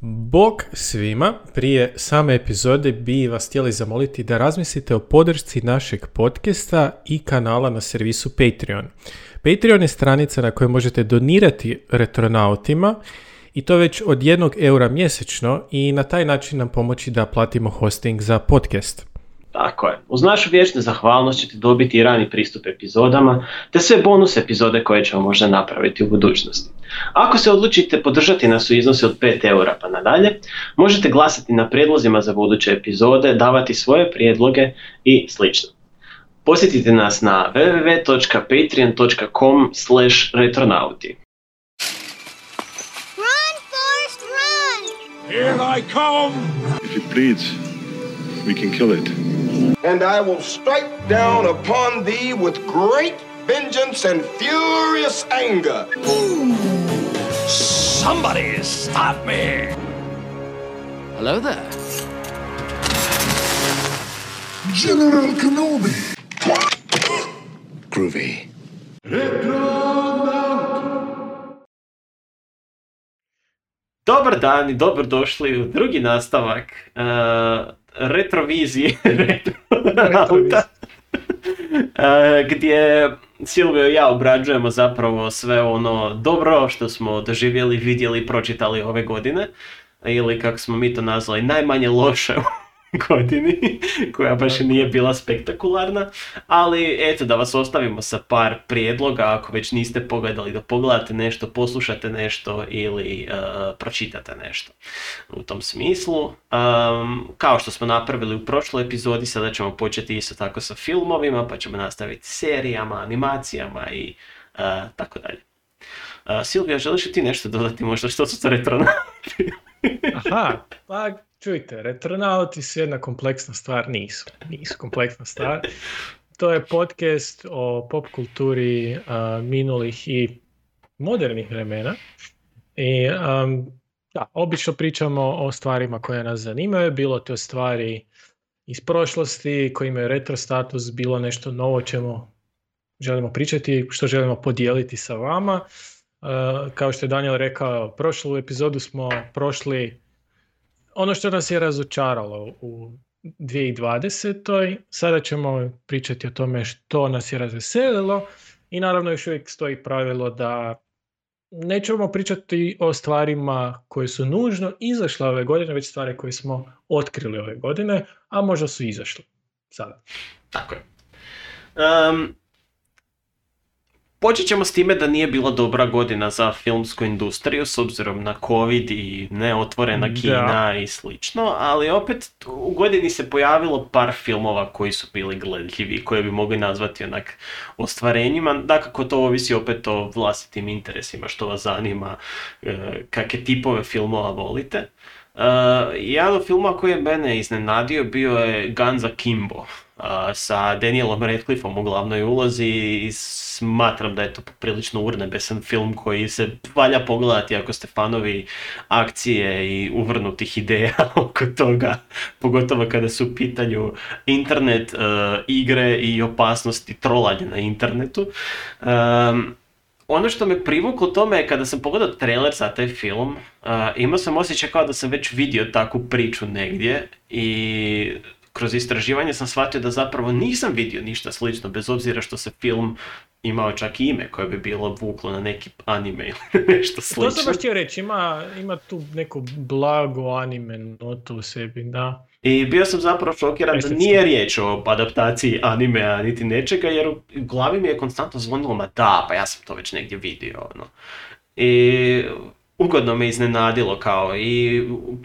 Bog svima, prije same epizode bi vas htjeli zamoliti da razmislite o podršci našeg podcasta i kanala na servisu Patreon. Patreon je stranica na kojoj možete donirati retronautima i to već od jednog eura mjesečno i na taj način nam pomoći da platimo hosting za podcast. Tako je. Uz našu vječnu zahvalnost ćete dobiti i rani pristup epizodama, te sve bonus epizode koje ćemo možda napraviti u budućnosti. Ako se odlučite podržati nas u iznosu od 5 eura pa nadalje, možete glasati na prijedlozima za buduće epizode, davati svoje prijedloge i sl. Posjetite nas na www.patreon.com slash retronauti. Run, Forrest, run! Here I come! If it bleeds, we can kill it. and I will strike down upon thee with great vengeance and furious anger. Somebody stop me! Hello there. General Kenobi. Groovy. Dobar dan i dobrodošli u drugi nastavak uh, retrovizije. Uh, gdje Silvio i ja obrađujemo zapravo sve ono dobro što smo doživjeli, vidjeli, pročitali ove godine ili kako smo mi to nazvali najmanje loše godini, koja baš nije bila spektakularna, ali eto da vas ostavimo sa par prijedloga, ako već niste pogledali, da pogledate nešto, poslušate nešto ili uh, pročitate nešto u tom smislu. Um, kao što smo napravili u prošloj epizodi, sada ćemo početi isto tako sa filmovima, pa ćemo nastaviti serijama, animacijama i uh, tako dalje. Uh, Silvija, želiš li ti nešto dodati možda što su to retro Aha, pa čujte, retronauti su jedna kompleksna stvar, nisu, nisu kompleksna stvar. To je podcast o pop kulturi a, minulih i modernih vremena. I am, da, obično pričamo o stvarima koje nas zanimaju, bilo to stvari iz prošlosti koji imaju retro status, bilo nešto novo čemu želimo pričati, što želimo podijeliti sa vama. Uh, kao što je Daniel rekao, prošlu epizodu smo prošli ono što nas je razočaralo u 2020. Sada ćemo pričati o tome što nas je razveselilo i naravno još uvijek stoji pravilo da nećemo pričati o stvarima koje su nužno izašle ove godine, već stvari koje smo otkrili ove godine, a možda su izašle sada. Tako je. Um, Počet ćemo s time da nije bila dobra godina za filmsku industriju s obzirom na covid i neotvorena kina i slično, ali opet u godini se pojavilo par filmova koji su bili gledljivi, koje bi mogli nazvati onak ostvarenjima. Dakako to ovisi opet o vlastitim interesima, što vas zanima, e, kakve tipove filmova volite. Uh, jedan od filma koji je mene iznenadio bio je Guns Akimbo sa Danielom Radcliffeom u glavnoj ulozi i smatram da je to prilično urnebesan film koji se valja pogledati ako ste fanovi akcije i uvrnutih ideja oko toga, pogotovo kada su u pitanju internet, uh, igre i opasnosti trolanja na internetu. Um, ono što me privuklo tome je kada sam pogledao trailer za taj film, uh, imao sam osjećaj kao da sam već vidio takvu priču negdje i kroz istraživanje sam shvatio da zapravo nisam vidio ništa slično, bez obzira što se film imao čak i ime koje bi bilo vuklo na neki anime ili nešto slično. To sam baš htio reći, ima, ima tu neku blago anime notu u sebi, da. I bio sam zapravo šokiran da nije riječ o adaptaciji animea niti nečega, jer u glavi mi je konstantno zvonilo, ma da, pa ja sam to već negdje vidio. Ono. I ugodno me iznenadilo kao i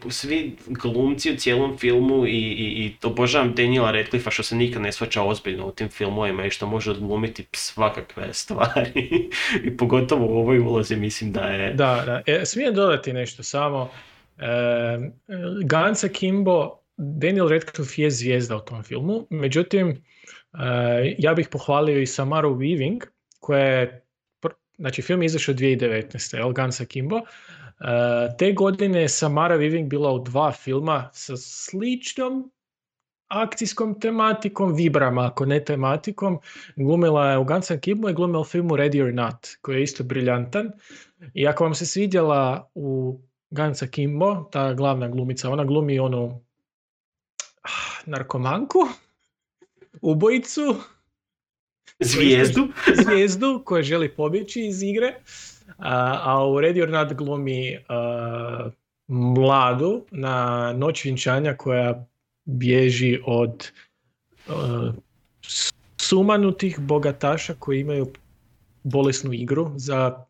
svi glumci u cijelom filmu i, i, i obožavam Daniela Radcliffe što se nikad ne svača ozbiljno u tim filmovima i što može odglumiti svakakve stvari i pogotovo u ovoj ulozi mislim da je... Da, da. E, smijem dodati nešto samo. E, Gansa Kimbo, Daniel Radcliffe je zvijezda u tom filmu, međutim e, ja bih pohvalio i Samaru Weaving koja je znači film je izašao 2019. El Gansa Kimbo. Uh, te godine je Samara Weaving bila u dva filma sa sličnom akcijskom tematikom, vibrama ako ne tematikom. Glumila je u Gansa Kimbo i glumila u filmu Ready or Not, koji je isto briljantan. I ako vam se svidjela u Gansa Kimbo, ta glavna glumica, ona glumi onu ah, narkomanku, ubojicu, Zvijezdu. zvijezdu koja želi pobjeći iz igre, a, a u Red or Not glumi a, mladu na noć vjenčanja koja bježi od a, sumanutih bogataša koji imaju bolesnu igru za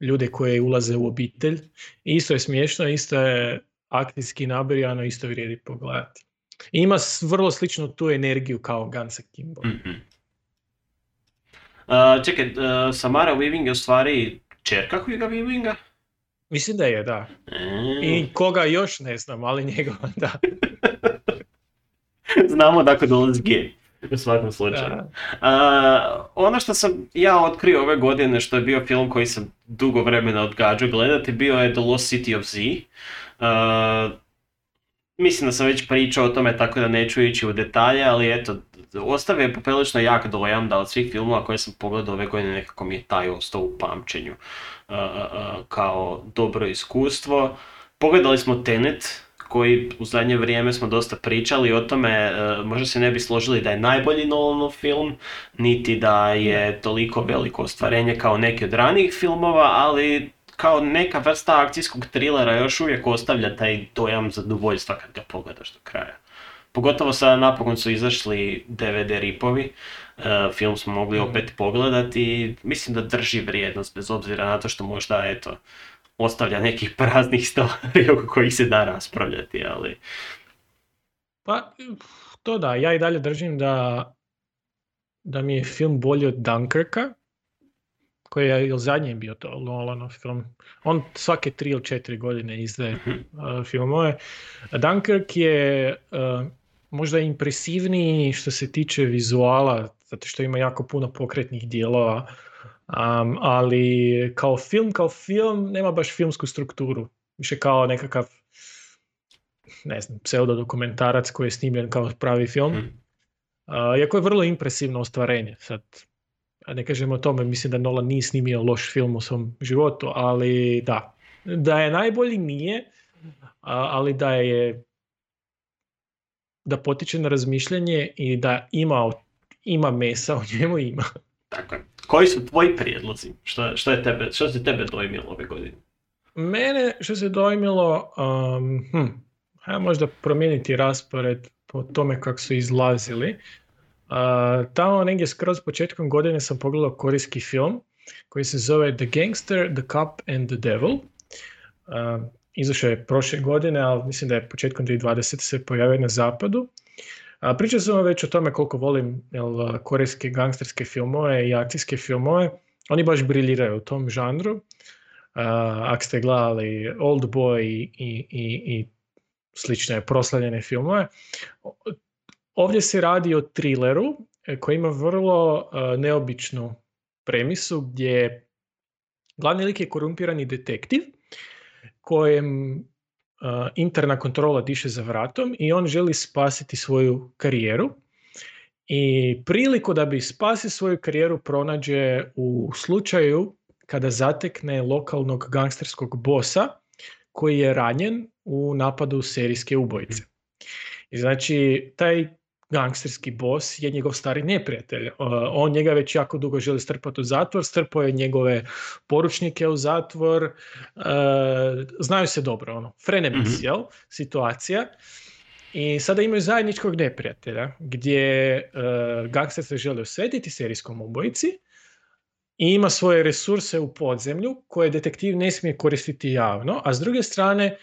ljude koje ulaze u obitelj. Isto je smiješno, isto je akcijski nabrijano, isto vrijedi pogledati. I ima vrlo sličnu tu energiju kao Guns Akimbo. Mhm. A, čekaj, Samara Weaving je u stvari čerka Hughie Weavinga? Mislim da je, da. E, I koga još ne znam, ali njegova, da. Znamo dakle dolazi G. U svakom slučaju. da. A, ono što sam ja otkrio ove godine, što je bio film koji sam dugo vremena odgađao gledati, bio je The Lost City of Z. A, mislim da sam već pričao o tome, tako da neću ići u detalje, ali eto, ostavio je poprilično jak dojam da od svih filmova koje sam pogledao ove godine nekako mi je taj ostao u pamćenju kao dobro iskustvo. Pogledali smo Tenet, koji u zadnje vrijeme smo dosta pričali o tome, e, možda se ne bi složili da je najbolji Nolanov film, niti da je toliko veliko ostvarenje kao neki od ranijih filmova, ali kao neka vrsta akcijskog trilera još uvijek ostavlja taj dojam zadovoljstva kad ga pogledaš do kraja. Pogotovo sada napokon su izašli DVD ripovi, e, film smo mogli opet pogledati i mislim da drži vrijednost bez obzira na to što možda eto ostavlja nekih praznih stvari oko kojih se da raspravljati, ali Pa, to da, ja i dalje držim da, da mi je film bolji od Dunkirka, koji je ili zadnji bio to Nolanov film. On svake tri ili četiri godine izdaje uh, filmove. Dunkirk je uh, možda impresivniji što se tiče vizuala, zato što ima jako puno pokretnih dijelova, um, ali kao film, kao film nema baš filmsku strukturu. Više kao nekakav ne znam, pseudodokumentarac koji je snimljen kao pravi film. Uh, iako je vrlo impresivno ostvarenje. Sad, ne kažemo o tome, mislim da Nolan nije snimio loš film u svom životu, ali da. Da je najbolji nije, a- ali da je da potiče na razmišljanje i da ima, ima mesa u njemu ima. tako je. Koji su tvoji prijedlozi? Što, što, je tebe, što se tebe dojmilo ove godine? Mene što se dojmilo, um, hm, možda promijeniti raspored po tome kako su izlazili. Uh, tamo negdje skroz početkom godine sam pogledao korejski film koji se zove The Gangster, The Cop and the Devil. Uh, izašao je prošle godine, ali mislim da je početkom 2020 se pojavio na zapadu. A, pričao sam već o tome koliko volim jel, korejske gangsterske filmove i akcijske filmove. Oni baš briljiraju u tom žanru. Uh, ako ste gledali Old Boy i, i, i, i slične proslavljene filmove. Ovdje se radi o trileru e, koji ima vrlo e, neobičnu premisu gdje glavni lik je korumpirani detektiv kojem e, interna kontrola diše za vratom i on želi spasiti svoju karijeru i priliku da bi spasio svoju karijeru pronađe u slučaju kada zatekne lokalnog gangsterskog bosa koji je ranjen u napadu serijske ubojice. I znači, taj gangsterski bos je njegov stari neprijatelj. Uh, On njega već jako dugo želi strpati u zatvor, strpao je njegove poručnike u zatvor, uh, znaju se dobro, ono, frenemies, Mhm. jel, situacija. I sada imaju zajedničkog neprijatelja, gdje uh, gangster se želi osvetiti serijskom ubojici i ima svoje resurse u podzemlju koje detektiv ne smije koristiti javno, a s druge strane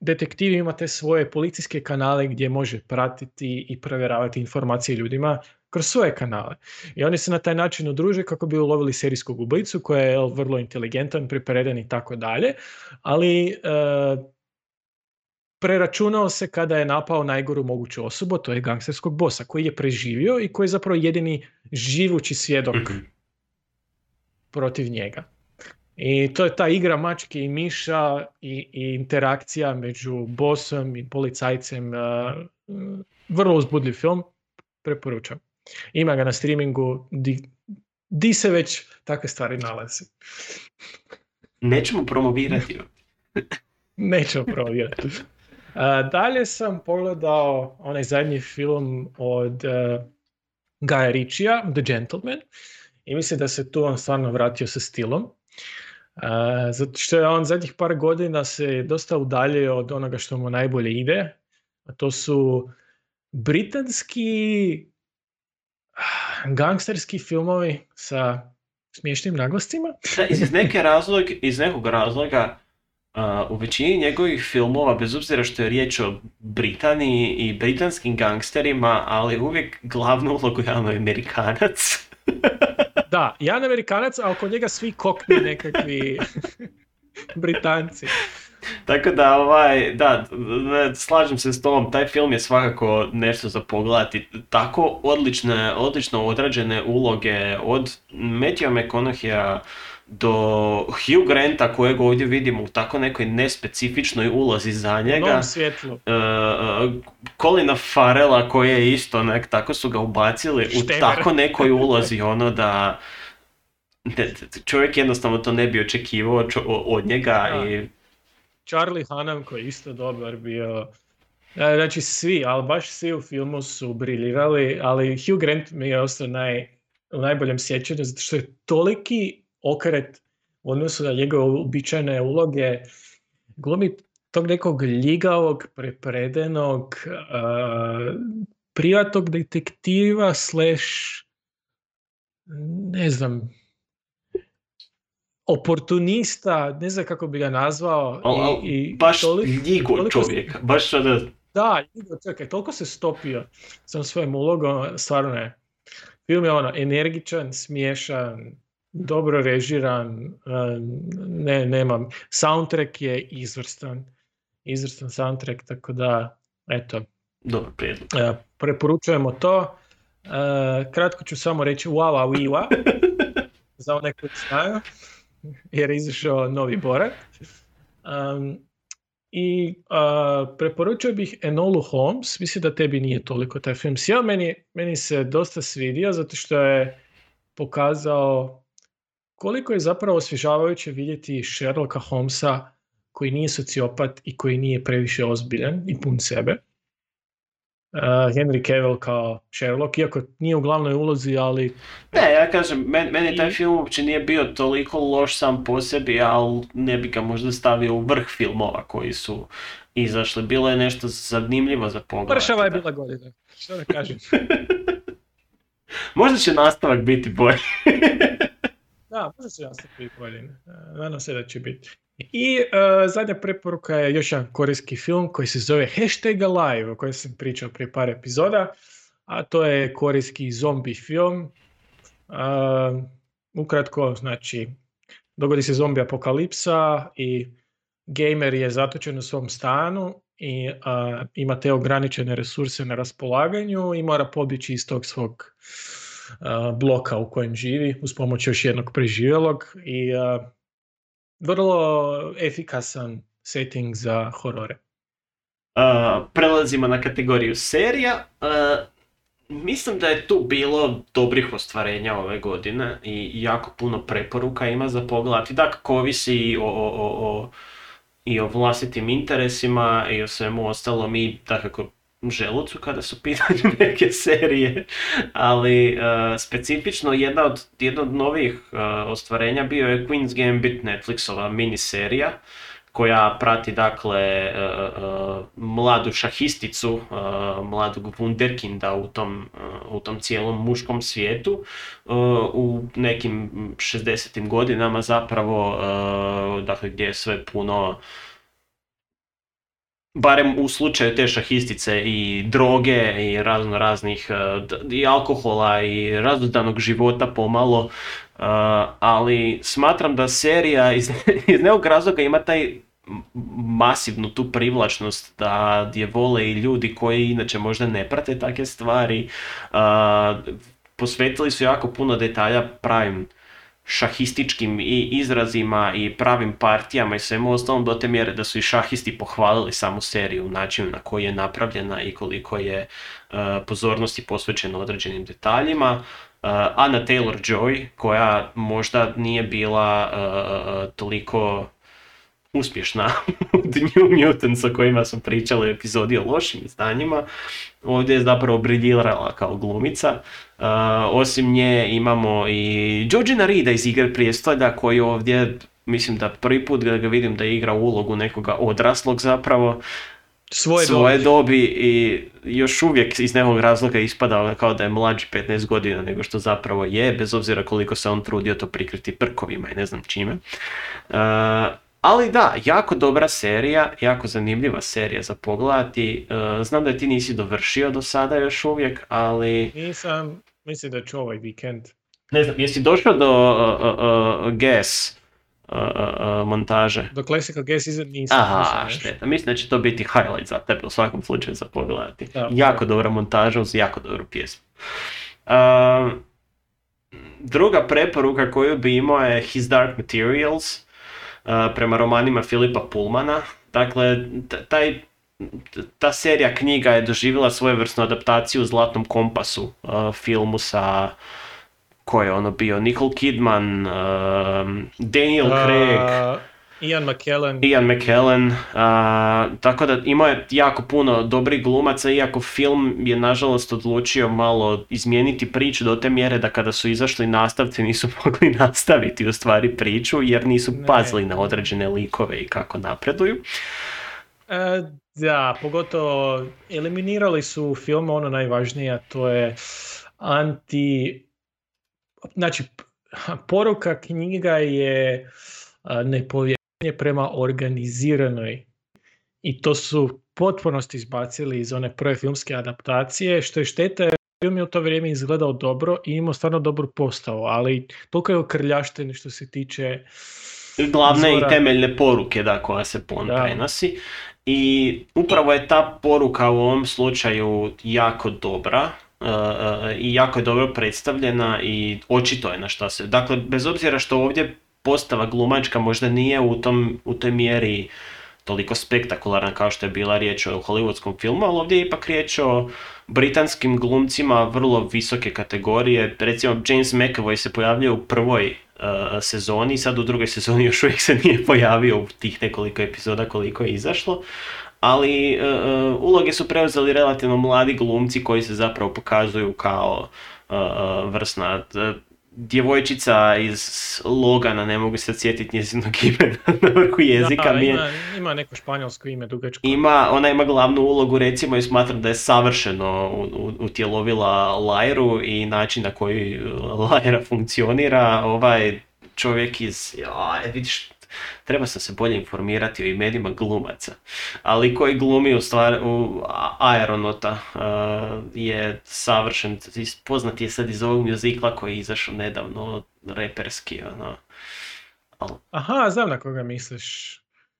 detektiv ima te svoje policijske kanale gdje može pratiti i provjeravati informacije ljudima kroz svoje kanale. I oni se na taj način udruže kako bi ulovili serijskog ubojicu koji je vrlo inteligentan, pripreden i tako dalje, ali e, preračunao se kada je napao najgoru moguću osobu, to je gangsterskog bosa koji je preživio i koji je zapravo jedini živući svjedok Mhm. protiv njega. I to je ta igra mačke i miša i, i interakcija među bosom i policajcem. uh, uh, vrlo uzbudljiv film, preporučam. Ima ga na streamingu, di, di se već takve stvari nalaze. Nećemo promovirati. Nećemo provjeriti. dalje sam pogledao onaj zadnji film od uh, Gaja Ritchija, The Gentleman. I mislim da se tu on stvarno vratio sa stilom. Uh, zato što je on zadnjih par godina se dosta udaljio od onoga što mu najbolje ide. A to su britanski gangsterski filmovi sa smiješnim naglascima. iz, neke razlog, iz nekog razloga u većini njegovih filmova, bez obzira što je riječ o Britaniji i britanskim gangsterima, ali uvijek glavnu ulogu je Amerikanac. da, jedan Amerikanac, a oko njega svi kokni nekakvi Britanci. Tako da, ovaj, da, slažem se s tom, taj film je svakako nešto za pogledati. Tako odlične, odlično odrađene uloge od Matthew McConaughey do Hugh Granta kojeg ovdje vidimo u tako nekoj nespecifičnoj ulozi za njega. Svjetlu. Uh, Colina Farela koji je isto nek, tako su ga ubacili u tako nekoj ulozi ono da čovjek jednostavno to ne bi očekivao od njega i Charlie Hunnam koji je isto dobar bio. Znači svi, ali baš svi u filmu su briljirali, ali Hugh Grant mi je ostao naj, u najboljem sjećanju zato što je toliki okret u odnosu na njegove uobičajene uloge. Glumi tog nekog ljigavog, prepredenog, uh, privatnog detektiva slash ne znam, oportunista, ne znam kako bi ga nazvao. i, i baš ljigo čovjek, baš ono... Da, ljigo čovjek, toliko se stopio sam svojim ulogom, stvarno je. Film je ono, energičan, smiješan, dobro režiran, ne, nemam. Soundtrack je izvrstan, izvrstan soundtrack, tako da, eto. Dobar prijedlog. E, preporučujemo to. E, kratko ću samo reći wow, wow, za one koji znaju jer je izašao novi Borat. Um, I uh, preporučio bih Enolu Holmes, mislim da tebi nije toliko taj film sjeo, meni, meni se dosta svidio zato što je pokazao koliko je zapravo osvježavajuće vidjeti Sherlocka Holmesa koji nije sociopat i koji nije previše ozbiljan i pun sebe. Uh, Henry Cavill kao Sherlock, iako nije u glavnoj ulozi, ali... Ne, ja kažem, meni, meni taj film uopće nije bio toliko loš sam po sebi, ali ne bi ga možda stavio u vrh filmova koji su izašli. Bilo je nešto zanimljivo za pogled. Pršava je bila godina, što da kažem. možda će nastavak biti bolji. da, možda će nastavak biti bolji. Nadam se da će biti. I uh, zadnja preporuka je još jedan korejski film koji se zove Hashtag Alive, o kojem sam pričao prije par epizoda, a to je korejski zombi film. Uh, ukratko, znači, dogodi se zombi apokalipsa i gamer je zatočen u svom stanu i uh, ima te ograničene resurse na raspolaganju i mora pobjeći iz tog svog bloka u kojem živi uz pomoć još jednog preživjelog i vrlo efikasan setting za horore. Uh, prelazimo na kategoriju serija. Uh, mislim da je tu bilo dobrih ostvarenja ove godine i jako puno preporuka ima za pogledati. Dakle, ovisi i o, o, o, i o vlastitim interesima i o svemu ostalom i dakako želucu kada su pitanje neke serije, ali uh, specifično jedna od, jedna od novih uh, ostvarenja bio je Queen's Gambit Netflixova miniserija koja prati dakle uh, mladu šahisticu, mladog wunderkinda u tom, u tom cijelom muškom svijetu u nekim 60. godinama zapravo, dakle gdje je sve puno barem u slučaju te šahistice i droge i razno raznih e, i alkohola i razdodanog života pomalo, e, ali smatram da serija iz, iz nekog razloga ima taj masivnu tu privlačnost da je vole i ljudi koji inače možda ne prate takve stvari. E, posvetili su jako puno detalja pravim šahističkim i izrazima i pravim partijama i svemu ostalom do te mjere da su i šahisti pohvalili samu seriju, način na koji je napravljena i koliko je uh, pozornosti posvećeno određenim detaljima. Uh, Anna Taylor-Joy, koja možda nije bila uh, toliko uspješna od New Mutants o kojima smo pričali u epizodi o lošim izdanjima. Ovdje je zapravo briljirala kao glumica. Uh, osim nje imamo i Georgina Reeda iz Igre prijestolja koji ovdje, mislim da prvi put ga ga vidim da igra ulogu nekoga odraslog zapravo Svoje, svoje dobi. dobi i još uvijek iz nekog razloga ispada kao da je mlađi 15 godina nego što zapravo je, bez obzira koliko se on trudio to prikriti prkovima i ne znam čime. Uh, ali da, jako dobra serija, jako zanimljiva serija za pogledati. Uh, znam da je ti nisi dovršio do sada još uvijek, ali Nisam, mislim da ću ovaj vikend. ne znam, jesi došao do uh, uh, uh, uh, uh, uh, montaže? Do Classical Guess Season nisam. Aha, šteta. Mislim da će to biti highlight za tebe u svakom slučaju za pogledati. Da, jako da. dobra montaža uz jako dobru pjesmu. Um, druga preporuka koju bi imao je His Dark Materials prema romanima Filipa Pullmana. Dakle, taj ta serija knjiga je doživjela svojevrsnu adaptaciju u Zlatnom kompasu, uh, filmu sa ko je ono bio, Nicole Kidman, um, Daniel Craig, Uh, Ian McKellen. Ian McKellen, a, tako da imao je jako puno dobrih glumaca, iako film je nažalost odlučio malo izmijeniti priču do te mjere da kada su izašli nastavci nisu mogli nastaviti u stvari priču jer nisu Ne. pazili na određene likove i kako napreduju. E, da, pogotovo eliminirali su u filmu ono najvažnije, a to je anti... Znači, poruka knjiga je nepovjerenje prema organiziranoj i to su potpunosti izbacili iz one prve filmske adaptacije, što je šteta jer film je u to vrijeme izgledao dobro i imao stvarno dobru postavu, ali toliko je okrljašten što se tiče Glavne izvora. i temeljne poruke da, koja se pon prenosi. I upravo je ta poruka u ovom slučaju jako dobra. uh, uh, i jako je dobro predstavljena i očito je na šta se... Dakle, bez obzira što ovdje postava glumačka možda nije u, tom, u toj mjeri toliko spektakularna kao što je bila riječ o hollywoodskom filmu, ali ovdje je ipak riječ o britanskim glumcima vrlo visoke kategorije. Recimo, James McAvoy se pojavljuje u prvoj uh, sezoni, sad u drugoj sezoni još uvijek se nije pojavio u tih nekoliko epizoda koliko je izašlo. Ali uh, uloge su preuzeli relativno mladi glumci koji se zapravo pokazuju kao uh, vrsna djevojčica iz Logana, ne mogu se sjetiti njezinog imena na vrhu jezika. Da, mi je- ima, ima neko španjolsko ime dugačko. ima, ona ima glavnu ulogu recimo i smatram da je savršeno utjelovila Lajru i način na koji uh, Lajra funkcionira. Ovaj čovjek iz, ja, vidiš, treba sam se bolje informirati o imenima glumaca. Ali koji glumi u stvari u A- Aeronauta uh, je savršen, poznat je sad iz ovog muzikla koji je izašao nedavno, reperski, ono. Al Aha, znam na koga misliš.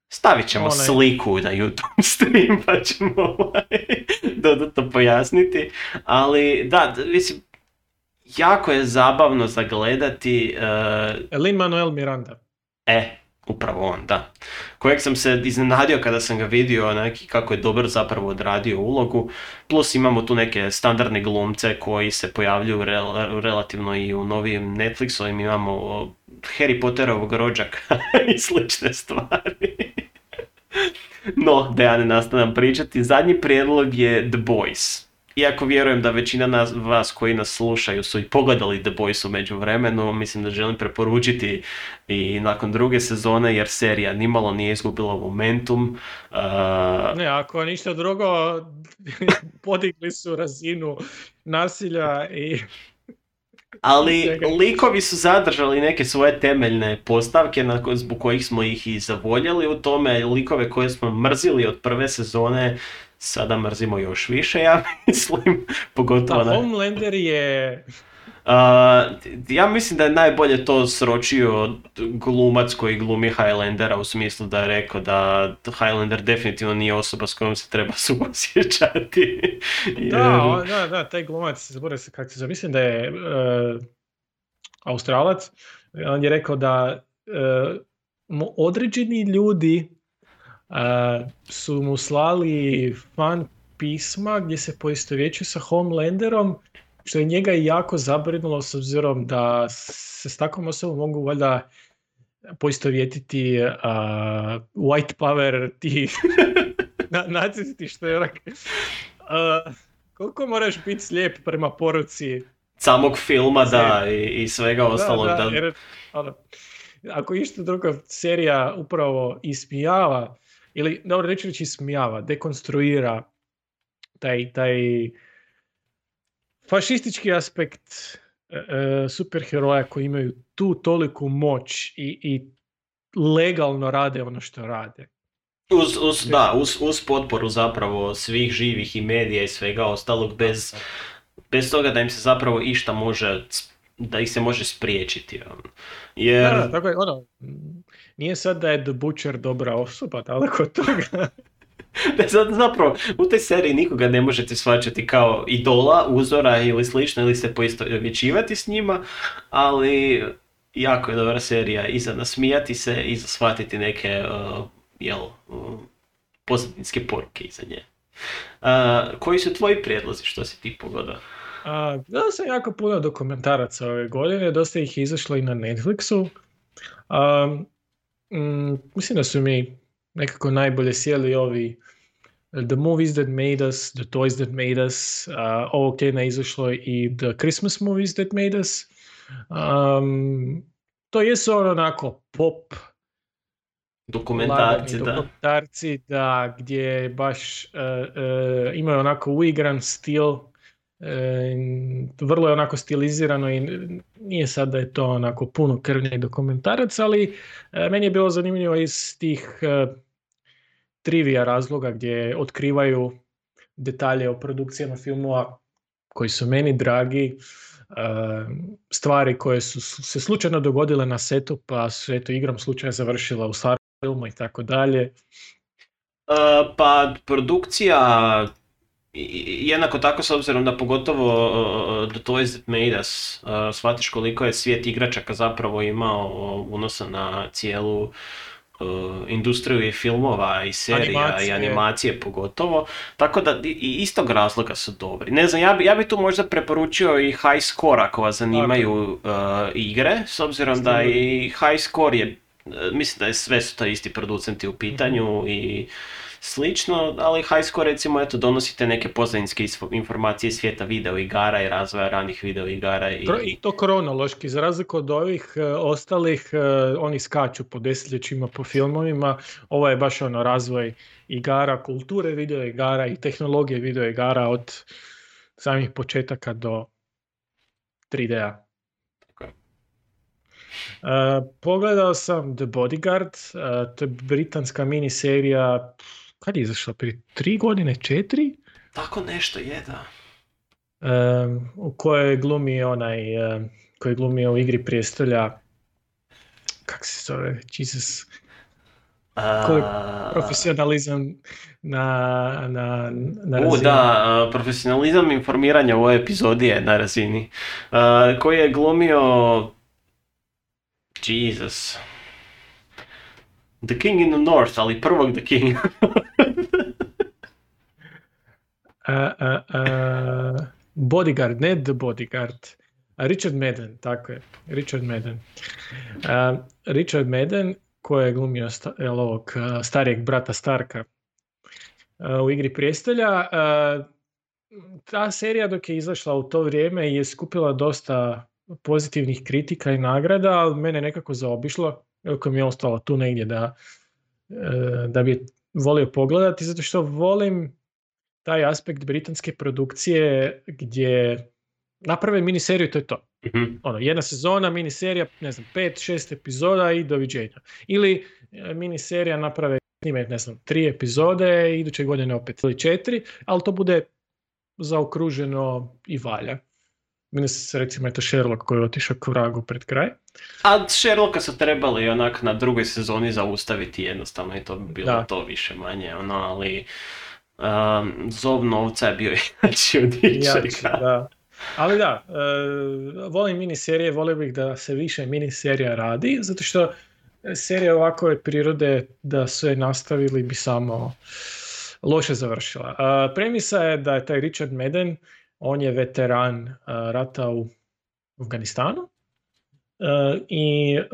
Stavit ćemo Onaj- sliku na YouTube stream pa ćemo ovaj, dodatno pojasniti. Ali da, mislim, jako je zabavno zagledati, uh, Lin Manuel Miranda. e, upravo on, da. Kojeg sam se iznenadio kada sam ga vidio neki kako je dobro zapravo odradio ulogu. Plus imamo tu neke standardne glumce koji se pojavljuju rel- relativno i u novim Netflixovim. Imamo Harry Potterovog rođaka i slične stvari. No, da ja ne nastavljam pričati, zadnji prijedlog je The Boys. Iako vjerujem da većina nas, vas koji nas slušaju su i pogledali The Boys u međuvremenu, mislim da želim preporučiti i nakon druge sezone jer serija nimalo nije izgubila momentum. Uh, Ne, ako ništa drugo, podigli su razinu nasilja i Ali likovi su zadržali neke svoje temeljne postavke na zbog kojih smo ih i zavoljeli u tome. Likove koje smo mrzili od prve sezone sada mrzimo još više, ja mislim. Pogotovo da, na... Homelander je A, ja mislim da je najbolje to sročio glumac koji glumi Highlandera u smislu da je rekao da Highlander definitivno nije osoba s kojom se treba suosjećati. Da, Jer- on- da, da, taj glumac, zaboravio se kako se zove, mislim da je e, Australac, on je rekao da mu određeni ljudi su mu slali fan pisma gdje se poistovjećuje sa Homelanderom, što je njega jako zabrinulo s obzirom da se s takvom osobom mogu valjda poistovjetiti uh, white power ti na, nacisti što je onak, uh, koliko moraš biti slijep prema poruci? Samog filma, da, i, i svega ostalog. Da, da, jer, ono, ako išta druga serija upravo ismijava, ili dobro reći reći ismijava, dekonstruira taj, taj fašistički aspekt e, e, superheroja koji imaju tu toliku moć i, i legalno rade ono što rade. Uz, uz, da, uz, uz potporu zapravo svih živih i medija i svega ostalog bez, bez toga da im se zapravo išta može, da ih se može spriječiti. ono. Jer, Da, tako je, ono, nije sad da je The Butcher dobra osoba, daleko od toga. da sad zapravo u toj seriji nikoga ne možete shvaćati kao idola, uzora ili slično ili se poistovjećivati s njima, ali jako je dobra serija i za nasmijati se i za shvatiti neke uh, jel, uh, pozadinske poruke iza nje. Uh, koji su tvoji prijedlozi što si ti pogoda? A, gledao sam jako puno dokumentaraca ove godine, dosta ih je izašlo i na Netflixu. A, mm, mislim da su mi nekako najbolje sjeli ovi The Movies That Made Us, The Toys That Made Us, a, ovog tjedna je izašlo i The Christmas Movies That Made Us. Um, to jesu ono onako pop Dokumentarci, da. dokumentarci, da, gdje baš e, e, imaju onako uigran stil, e, vrlo je onako stilizirano i nije sad da je to onako puno krvnjih dokumentarac, ali e, meni je bilo zanimljivo iz tih e, trivija razloga gdje otkrivaju detalje o produkcijama filmova koji su meni dragi, e, stvari koje su se slučajno dogodile na setu pa su eto igrom slučaja završila u stvarnom filmu i tako dalje. Pa produkcija jednako tako s obzirom da pogotovo uh, The Toys That Made Us uh, shvatiš koliko je svijet igračaka zapravo imao unosa na cijelu uh, industriju i filmova i serija Animacije. i animacije pogotovo, tako da i istog razloga su dobri. Ne znam, ja bi, ja bi tu možda preporučio i High Score ako vas zanimaju uh, igre, s obzirom da i High Score je, mislim da je sve su to isti producenti u pitanju i slično, ali High Score recimo eto donosite neke pozadinske informacije svijeta video igara i razvoja ranih video igara i... I to kronološki, za razliku od ovih e, ostalih, e, oni skaču po desetljećima po filmovima, ovo je baš ono razvoj igara, kulture video igara i tehnologije video igara od samih početaka do 3D-a. Tako je. E, pogledao sam The Bodyguard, e, to je britanska miniserija, kad je izašla, prije tri godine, četiri? Tako nešto je, da. e, u kojoj glumi onaj e, koji je glumio u igri prijestolja kak se zove, Jesus, koji profesionalizam na, na, na U, razini. da, a, profesionalizam informiranja u ovoj epizodi je na razini. A, koji je glumio... Jesus. The King in the North, ali prvog The King. A, bodyguard, ne The Bodyguard. Richard Madden, tako je. Richard Madden. Richard Madden, koji je glumio sta, jel, ovog starijeg brata Starka u igri prijestolja. ta serija dok je izašla u to vrijeme je skupila dosta pozitivnih kritika i nagrada, ali mene nekako zaobišlo, iako mi je ostalo tu negdje da, e, da bi volio pogledati, zato što volim taj aspekt britanske produkcije gdje naprave miniseriju, to je to. Mhm. Ono, jedna sezona, miniserija, ne znam, pet, šest epizoda i doviđenja. Ili e, miniserija naprave, snime, ne znam, tri epizode, iduće godine opet ili četiri, ali to bude zaokruženo i valja. Meni se recimo eto Sherlock koji je otišao k vragu pred kraj. A Sherlocka su trebali onak na drugoj sezoni zaustaviti jednostavno i to bi bilo Da. to više manje, ono, ali... um, zov novca je bio jači od ičega. da. Ali da, e, volim miniserije, volio bih da se više miniserija radi, zato što serija ovakove prirode da su je nastavili bi samo loše završila. A, premisa je da je taj Richard Madden, on je veteran a, rata u Afganistanu E, i e,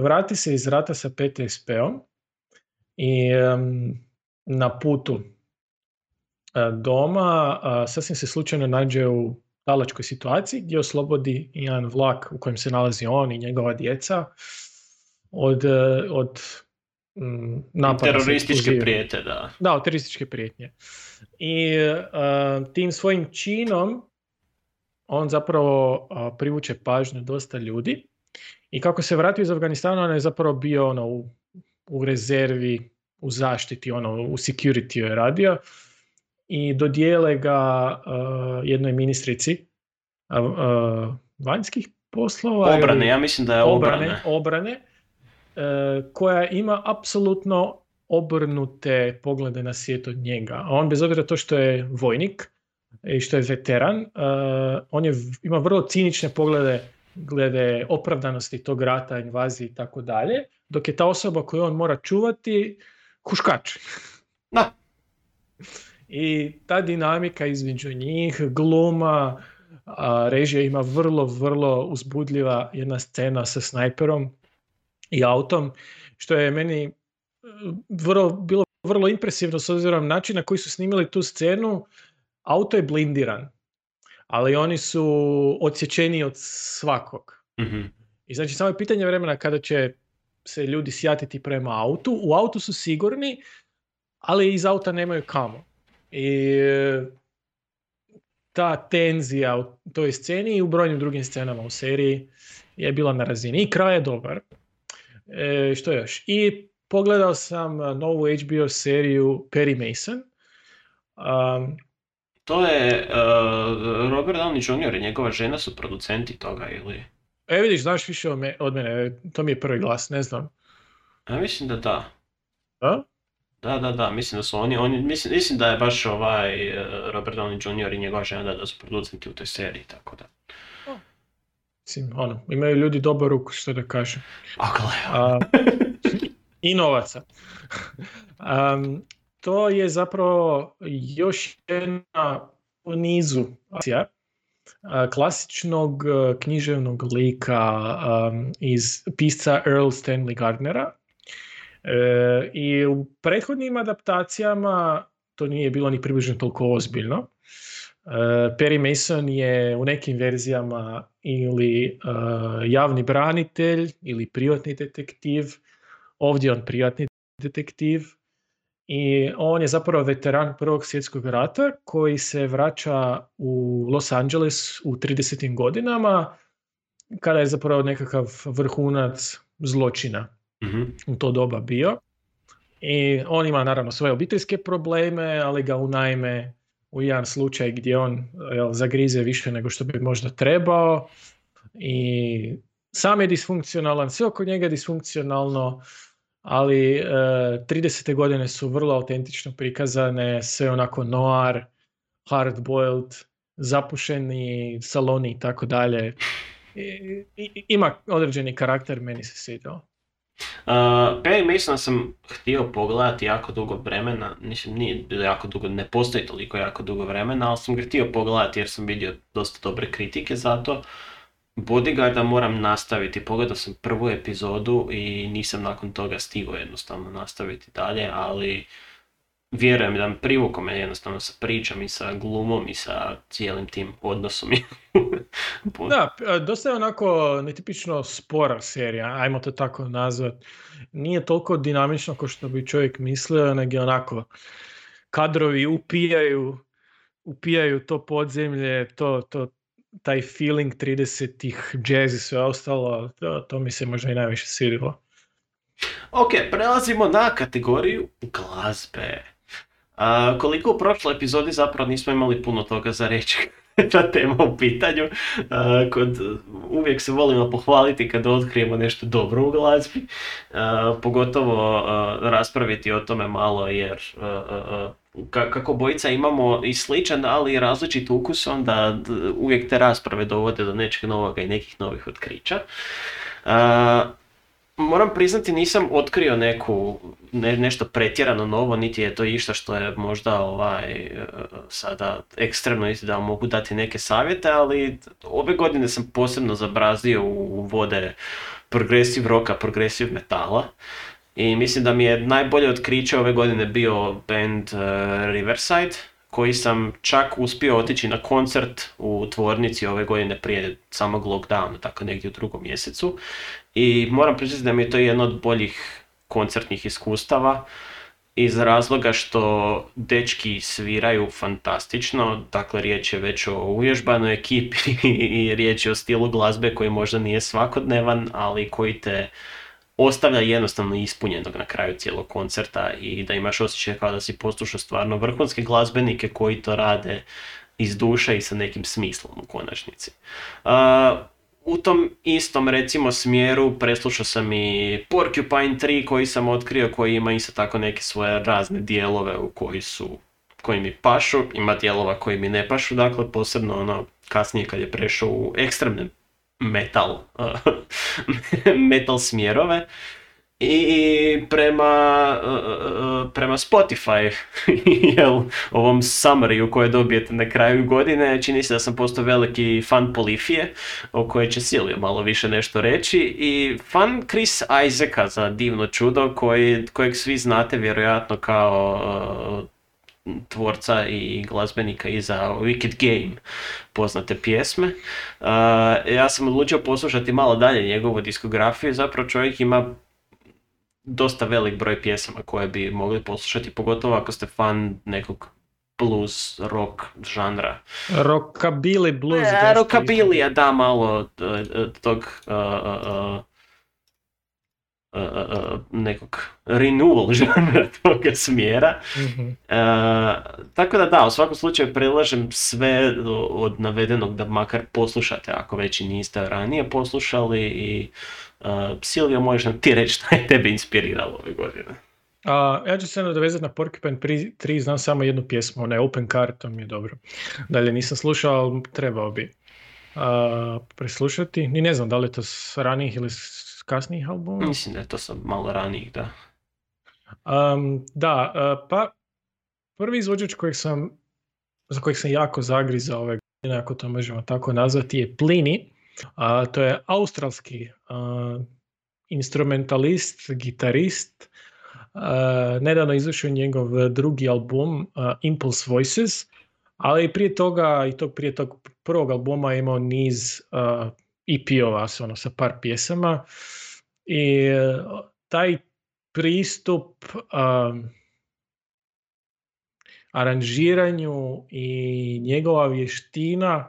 vrati se iz rata sa PTSP-om i e, na putu doma a, sasvim se slučajno nađe u talačkoj situaciji gdje oslobodi jedan vlak u kojem se nalazi on i njegova djeca od, e, od napada Terorističke prijete, da. Da, od terorističke prijetnje. I uh, tim svojim činom on zapravo uh, privuče pažnju dosta ljudi. I kako se vratio iz Afganistana, on je zapravo bio ono, u, u rezervi, u zaštiti, ono, u security je radio. I dodijele ga uh, jednoj ministrici uh, uh, vanjskih poslova. ili- Obrane, ja mislim da je obrane. obrane, obrane e, koja ima apsolutno obrnute poglede na svijet od njega. A on bez obzira to što je vojnik i što je veteran, e, on je, ima vrlo cinične poglede glede opravdanosti tog rata, invazije i tako dalje, dok je ta osoba koju on mora čuvati huškač. Da. I ta dinamika između njih, gluma, a, režija ima vrlo, vrlo uzbudljiva jedna scena sa snajperom i autom, što je meni e, vrlo, bilo vrlo impresivno s obzirom na način na koji su snimili tu scenu. Auto je blindiran, ali oni su odsječeni od svakog. Mhm. I znači samo je pitanje vremena kada će se ljudi sjatiti prema autu. U autu su sigurni, ali iz auta nemaju kamo. I e, ta tenzija u toj sceni i u brojnim drugim scenama u seriji je bila na razini. I kraj je dobar. E, što još? I pogledao sam a, novu HBO seriju Perry Mason. Um, To je uh, Robert Downey Jr. i njegova žena su producenti toga ili... e vidiš, znaš više od me- od mene, to mi je prvi glas, ne znam. Ja mislim da da. A? Da, da, da, mislim da su oni, oni mislim, mislim da je baš ovaj uh, Robert Downey Jr. i njegova žena da, da su producenti u toj seriji, tako da. Mislim, ono, imaju ljudi dobar ruku, što da kažem. A I novaca. Am, to je zapravo još jedna u nizu akcija klasičnog a, književnog lika am, iz pisca Earl Stanley Gardnera. E, I u prethodnim adaptacijama to nije bilo ni približno toliko ozbiljno. E, Perry Mason je u nekim verzijama ili e, javni branitelj ili privatni detektiv. Ovdje je on privatni detektiv i on je zapravo veteran Prvog svjetskog rata koji se vraća u Los Angeles u 30. godinama kada je zapravo nekakav vrhunac zločina mhm. u to doba bio. I on ima naravno svoje obiteljske probleme, ali ga unajme u jedan slučaj gdje on jel, zagrize više nego što bi možda trebao i sam je disfunkcionalan, sve oko njega je disfunkcionalno, ali e, 30. godine su vrlo autentično prikazane, sve onako noir, hard-boiled, zapušeni saloni i tako dalje. Ima određeni karakter, meni se svidao. Uh, Perry Masona sam htio pogledati jako dugo vremena, mislim nije bilo jako dugo, ne postoji toliko jako dugo vremena, ali sam ga htio pogledati jer sam vidio dosta dobre kritike za to. Bodyguarda moram nastaviti, pogledao sam prvu epizodu i nisam nakon toga stigao jednostavno nastaviti dalje, ali vjerujem da me privukao me jednostavno sa pričom i sa glumom i sa cijelim tim odnosom. Da, dosta je onako netipično spora serija, ajmo to tako nazvat. Nije toliko dinamično kao što bi čovjek mislio, nego je onako kadrovi upijaju, upijaju to podzemlje, to, to, taj feeling 30-ih, jazz i sve ostalo, to, to mi se možda i najviše svidjelo. Ok, prelazimo na kategoriju glazbe. A, koliko u prošloj epizodi zapravo nismo imali puno toga za reći ta tema u pitanju. A, kod, uvijek se volimo pohvaliti kada otkrijemo nešto dobro u glazbi. A, pogotovo a, raspraviti o tome malo jer kako bojica imamo i sličan, ali i različit ukus, onda uvijek te rasprave dovode do nečeg novoga i nekih novih otkrića. Moram priznati nisam otkrio neku, ne, nešto pretjerano novo, niti je to išta što je možda ovaj, e, sada ekstremno da mogu dati neke savjete, ali ove godine sam posebno zabrazio u vode progresiv roka, progresiv metala. I mislim da mi je najbolje otkriće ove godine bio band uh, Riverside, koji sam čak uspio otići na koncert u tvornici ove godine prije samog lockdowna, tako negdje u drugom mjesecu. I moram priznati da mi je to jedno od boljih koncertnih iskustava iz razloga što dečki sviraju fantastično, dakle riječ je već o uvježbanoj ekipi i riječ je o stilu glazbe koji možda nije svakodnevan, ali koji te ostavlja jednostavno ispunjenog na kraju cijelog koncerta i da imaš osjećaj kao da si poslušao stvarno vrhunske glazbenike koji to rade iz duše i sa nekim smislom u konačnici. U tom istom recimo smjeru preslušao sam i Porcupine 3 koji sam otkrio koji ima isto tako neke svoje razne dijelove u koji su koji mi pašu, ima dijelova koji mi ne pašu, dakle posebno ono kasnije kad je prešao u ekstremne metal, metal smjerove. I prema, prema Spotify, jel, ovom summaryu koje dobijete na kraju godine, čini se da sam postao veliki fan Polifije, o kojoj će Silvio malo više nešto reći, i fan Chris Isaaca za divno čudo, koji, kojeg svi znate vjerojatno kao tvorca i glazbenika iza Wicked Game poznate pjesme. Uh, ja sam odlučio poslušati malo dalje njegovu diskografiju, zapravo čovjek ima dosta velik broj pjesama koje bi mogli poslušati, pogotovo ako ste fan nekog blues, rock žanra. Rockabilly blues. E, rockabilly, da, malo e, tog uh, uh, nekog renewal žanra toga smjera. mm tako da da, u svakom slučaju predlažem sve od navedenog da makar poslušate ako već i niste ranije poslušali i uh, Silvio možeš nam ti reći šta je tebe inspiriralo ove godine. A, ja ću se nadovezati na Porcupine 3, znam samo jednu pjesmu, ona je Open Card, to mi je dobro. Dalje nisam slušao, ali trebao bi uh, preslušati. Ni ne znam da li je to s ranijih ili kasnijih albuma? Mislim da je to sam malo ranijih, da. Um, da, uh, pa prvi izvođač kojeg sam, za kojeg sam jako zagrizao ove godine, ako to možemo tako nazvati, je Plini. Uh, to je australski uh, instrumentalist, gitarist. Uh, nedavno izašao njegov drugi album uh, Impulse Voices, ali prije toga i tog prije tog prvog albuma je imao niz EP-ova ono, sa par pjesama i e, taj pristup aranžiranju i njegova vještina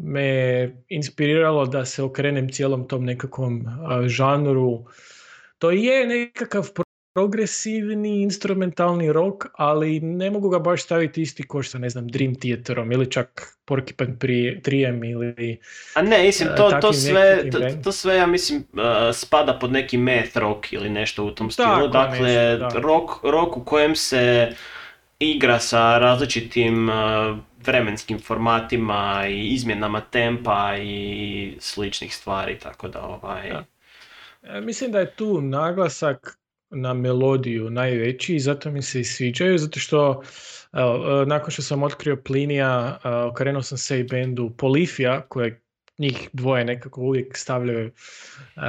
me inspiriralo da se okrenem cijelom tom nekakvom žanru. To je nekakav progresivni instrumentalni rock, ali ne mogu ga baš staviti isti koš sa, ne znam, Dream Theaterom ili čak Porcupine Trijem ili... A ne, mislim, to, to, sve, to, to, sve, ja mislim, uh, spada pod neki math rock ili nešto u tom stilu. Tako, dakle, nešto, rock, rock u kojem se igra sa različitim uh, vremenskim formatima i izmjenama tempa i sličnih stvari, tako da ovaj... Da. E, mislim da je tu naglasak na melodiju najveći i zato mi se i sviđaju, zato što evo, e, nakon što sam otkrio Plinija, e, okrenuo sam se i bendu Polifija, koje njih dvoje nekako uvijek stavljaju uh,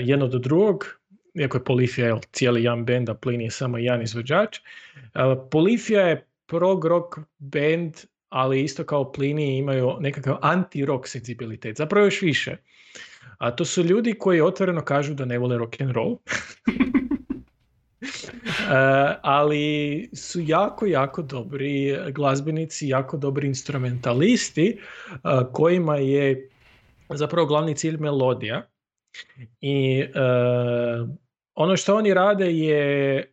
jedno do drugog, iako je Polifija jel, cijeli jedan bend, a Plin je samo jedan izvođač. Uh, Polifija je prog rock band, ali isto kao Plini imaju nekakav anti-rock sensibilitet, zapravo još više. A to su ljudi koji otvoreno kažu da ne vole rock and roll. E, ali su jako, jako dobri glazbenici, jako dobri instrumentalisti uh, kojima je zapravo glavni cilj melodija. I uh, ono što oni rade je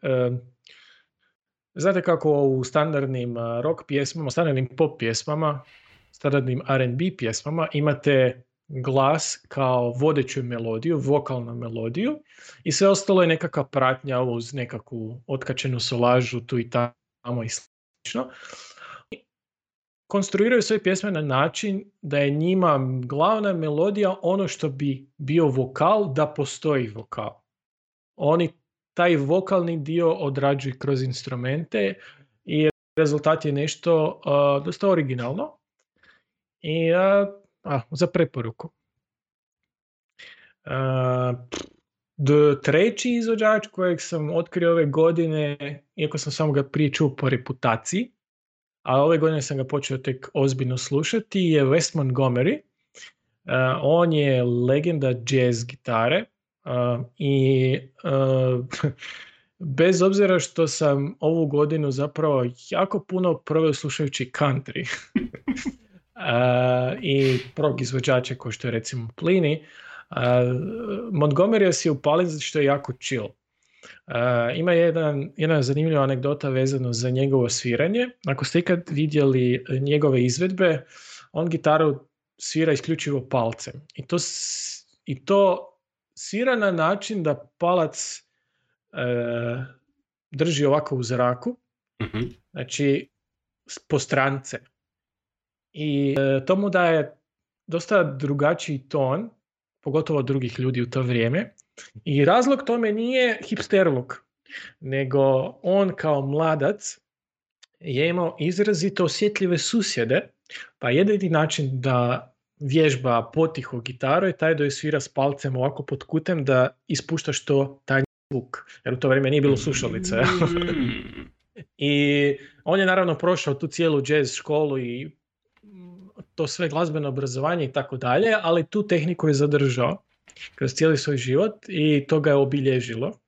Znate kako u standardnim rock pjesmama, standardnim pop pjesmama, standardnim R&B pjesmama imate glas kao vodeću melodiju, vokalnu melodiju i sve ostalo je nekakva pratnja uz nekakvu otkačenu solažu tu i tamo i slično. Konstruiraju svoje pjesme na način da je njima glavna melodija ono što bi bio vokal da postoji vokal. Oni taj vokalni dio odrađuju kroz instrumente i rezultat je nešto uh, dosta originalno i uh, a, za preporuku. Uh, d- treći izvođač kojeg sam otkrio ove godine, iako sam samo ga prije po reputaciji, a ove godine sam ga počeo tek ozbiljno slušati, je Wes Montgomery. Uh, on je legenda jazz gitare i uh, bez obzira što sam ovu godinu zapravo jako puno proveo slušajući country uh, i prog izvođača kao što je recimo Plini, Montgomery si upali zato što je jako chill. Uh, ima jedan, jedna zanimljiva anegdota vezano za njegovo sviranje. Ako ste ikad vidjeli njegove izvedbe, on gitaru svira isključivo palcem. I to, i to svira na način da palac uh, drži ovako u zraku, Mhm. znači po strance. I e, to mu daje dosta drugačiji ton, pogotovo od drugih ljudi u to vrijeme. I razlog tome nije hipsterluk, nego on kao mladac je imao izrazito osjetljive susjede, pa jedini način da vježba potiho gitaru je taj da je svira s palcem ovako pod kutem da ispušta što taj zvuk. Jer u to vrijeme nije bilo slušalice. Mm. I on je naravno prošao tu cijelu jazz školu i to sve glazbeno obrazovanje i tako dalje, ali tu tehniku je zadržao kroz cijeli svoj život i to ga je obilježilo.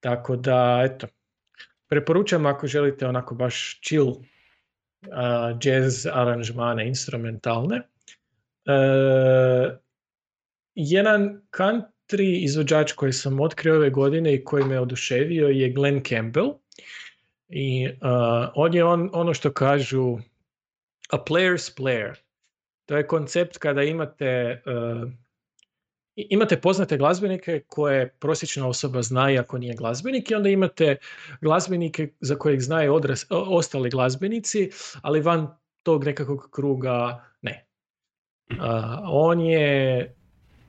Tako da, eto, preporučam ako želite onako baš chill uh, jazz aranžmane, instrumentalne. E, jedan country izvođač koji sam otkrio ove godine i koji me oduševio je Glenn Campbell. I uh, on je on, ono što kažu a player's player. To je koncept kada imate uh, i- imate poznate glazbenike koje prosječna osoba zna iako nije glazbenik i onda imate glazbenike za kojeg znaju ostali glazbenici, ali van tog nekakvog kruga ne. Uh, on je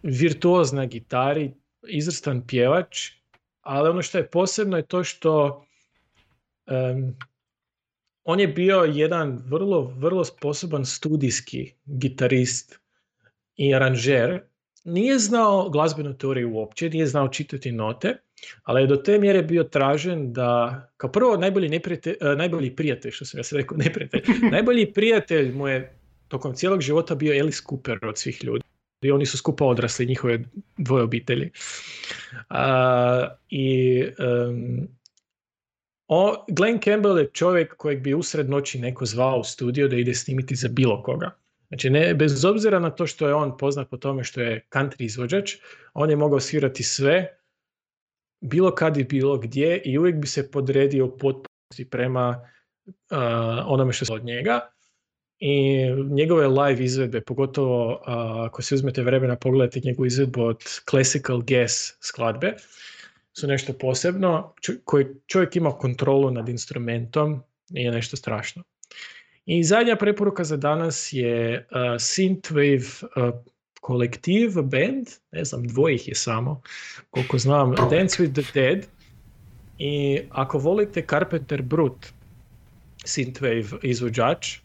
virtuoz na gitari, izvrstan pjevač, ali ono što je posebno je to što em, on je bio jedan vrlo, vrlo sposoban studijski gitarist i aranžer. Nije znao glazbenu teoriju uopće, nije znao čitati note, ali je do te mjere bio tražen da, kao prvo, najbolji, neprijatelj, e, najbolji prijatelj, što sam ja sad rekao, neprijatelj, najbolji prijatelj mu je tokom cijelog života bio Alice Cooper od svih ljudi. I oni su skupa odrasli, njihove dvoje obitelji. A, I em, o, Glenn Campbell je čovjek kojeg bi usred noći neko zvao u studio da ide snimiti za bilo koga. Znači, ne, bez obzira na to što je on poznat po tome što je country izvođač, on je mogao svirati sve, bilo kad i bilo gdje i uvijek bi se podredio potpunosti prema uh, onome što se od njega. I njegove live izvedbe, pogotovo uh, ako se uzmete vremena pogledati njegovu izvedbu od Classical Gas skladbe, su nešto posebno, čo- koji čovjek ima kontrolu nad instrumentom i je nešto strašno. I zadnja preporuka za danas je uh, Synthwave uh, kolektiv, band, ne znam, dvoje ih je samo, koliko znam, Dance with the Dead. I ako volite Carpenter Brut, Synthwave izvođač,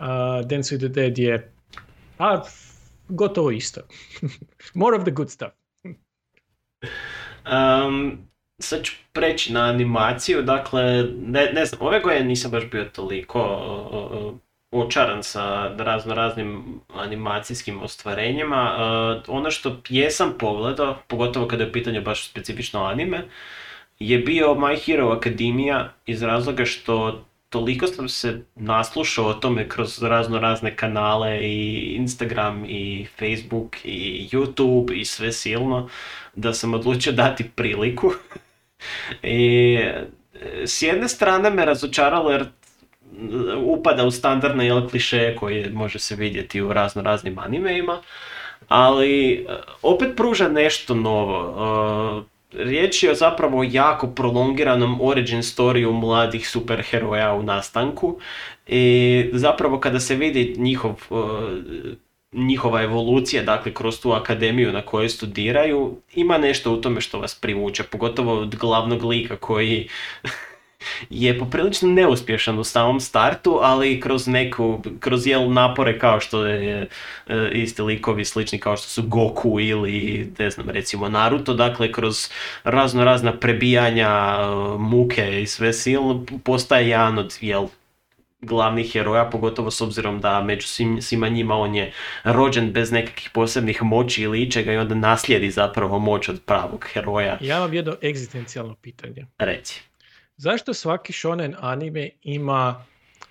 uh, Dance with the Dead je a, gotovo isto. More of the good stuff. Um, sad ću preći na animaciju, dakle, ne, ne znam, ove godine nisam baš bio toliko o, očaran sa razno raznim animacijskim ostvarenjima. Uh, ono što jesam pogledao, pogotovo kada je u pitanju baš specifično anime, je bio My Hero Academia iz razloga što toliko sam se naslušao o tome kroz razno razne kanale i Instagram i Facebook i YouTube i sve silno da sam odlučio dati priliku. I e, s jedne strane me razočaralo jer upada u standardne jel, klišeje koje može se vidjeti u razno raznim animeima, ali e, opet pruža nešto novo. Riječ je o zapravo jako prolongiranom origin storiju mladih superheroja u nastanku i zapravo kada se vidi njihov e, njihova evolucija, dakle kroz tu akademiju na kojoj studiraju, ima nešto u tome što vas privuče, pogotovo od glavnog lika koji je poprilično neuspješan u samom startu, ali kroz neku, kroz jel napore kao što je e, isti likovi slični kao što su Goku ili ne znam recimo Naruto, dakle kroz razno razna prebijanja, e, muke i sve sil postaje jedan od jel glavnih heroja, pogotovo s obzirom da među svim, svima njima on je rođen bez nekakvih posebnih moći ili ičega i onda naslijedi zapravo moć od pravog heroja. Ja vam jedno egzistencijalno pitanje. Reci. Zašto svaki shonen anime ima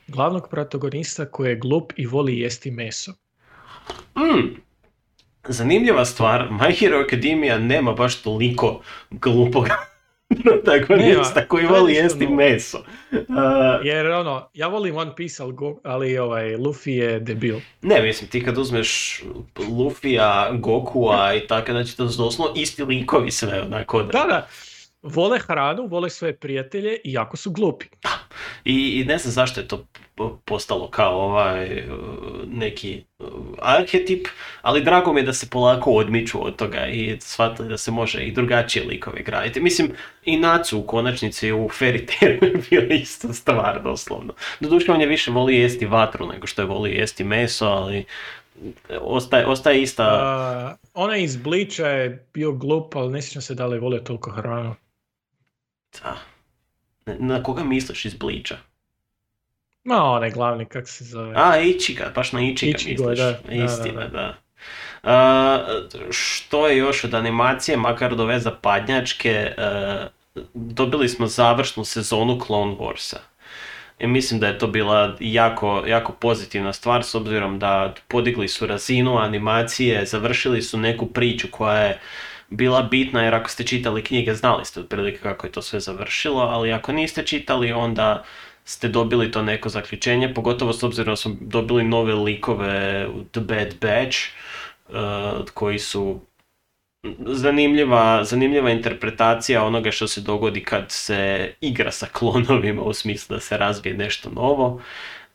glavnog protagonista koji je glup i voli jesti meso? Mm. Zanimljiva stvar, My Hero Academia nema baš toliko glupog protagonista koji to je voli jesti meso. Uh, Jer ono, ja volim One Piece, ali, ali ovaj, Luffy je debil. ne, mislim, ti kad uzmeš Lufija, Gokua i tako, znači to su doslovno isti likovi sve, onako da. Da, da. Vole hranu, vole svoje prijatelje i jako su glupi. I, I ne znam zašto je to postalo kao ovaj uh, neki uh, arhetip, ali drago mi je da se polako odmiču od toga i shvatili da se može i drugačije likove graditi. Mislim, i Nacu u konačnici u Fairy je bila ista stvar, doslovno. Doduše, on je više voli jesti vatru nego što je voli jesti meso, ali ostaje, ostaje ista... Uh, onaj iz Bleacha je bio glup, ali ne sjećam se da li je volio toliko hranu. Da. Na koga misliš iz Bleacha? Ma, onaj glavni, kak se zove. A, Ichiga, baš na Ichiga Ichigo, misliš. da, da, Istina, da, da. A, što je još od animacije, makar do ove zapadnjačke, a, dobili smo završnu sezonu Clone Warsa. I mislim da je to bila jako, jako pozitivna stvar s obzirom da podigli su razinu animacije, završili su neku priču koja je bila bitna jer ako ste čitali knjige znali ste otprilike kako je to sve završilo, ali ako niste čitali onda ste dobili to neko zaključenje, pogotovo s obzirom da smo dobili nove likove u The Bad Batch, uh, koji su zanimljiva, zanimljiva interpretacija onoga što se dogodi kad se igra sa klonovima u smislu da se razvije nešto novo.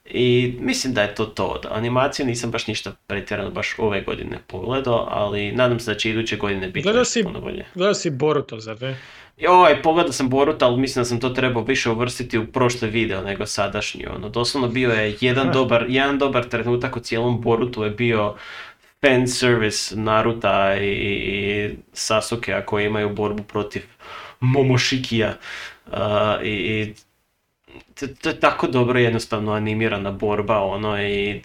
I mislim da je to to. Animaciju nisam baš ništa pretjerano baš ove godine pogledao, ali nadam se da će iduće godine biti Gledao si- puno bolje. Gledao si Boruto, zar ne? Joj, pogledao sam Boruto, ali mislim da sam to trebao više uvrstiti u prošli video nego sadašnji. Ono, doslovno bio je jedan Aha. dobar, jedan dobar trenutak u cijelom Borutu je bio fan service Naruta i, i Sasukea koji imaju borbu protiv Momoshikija. Uh, i, i to, je tako dobro jednostavno animirana borba ono i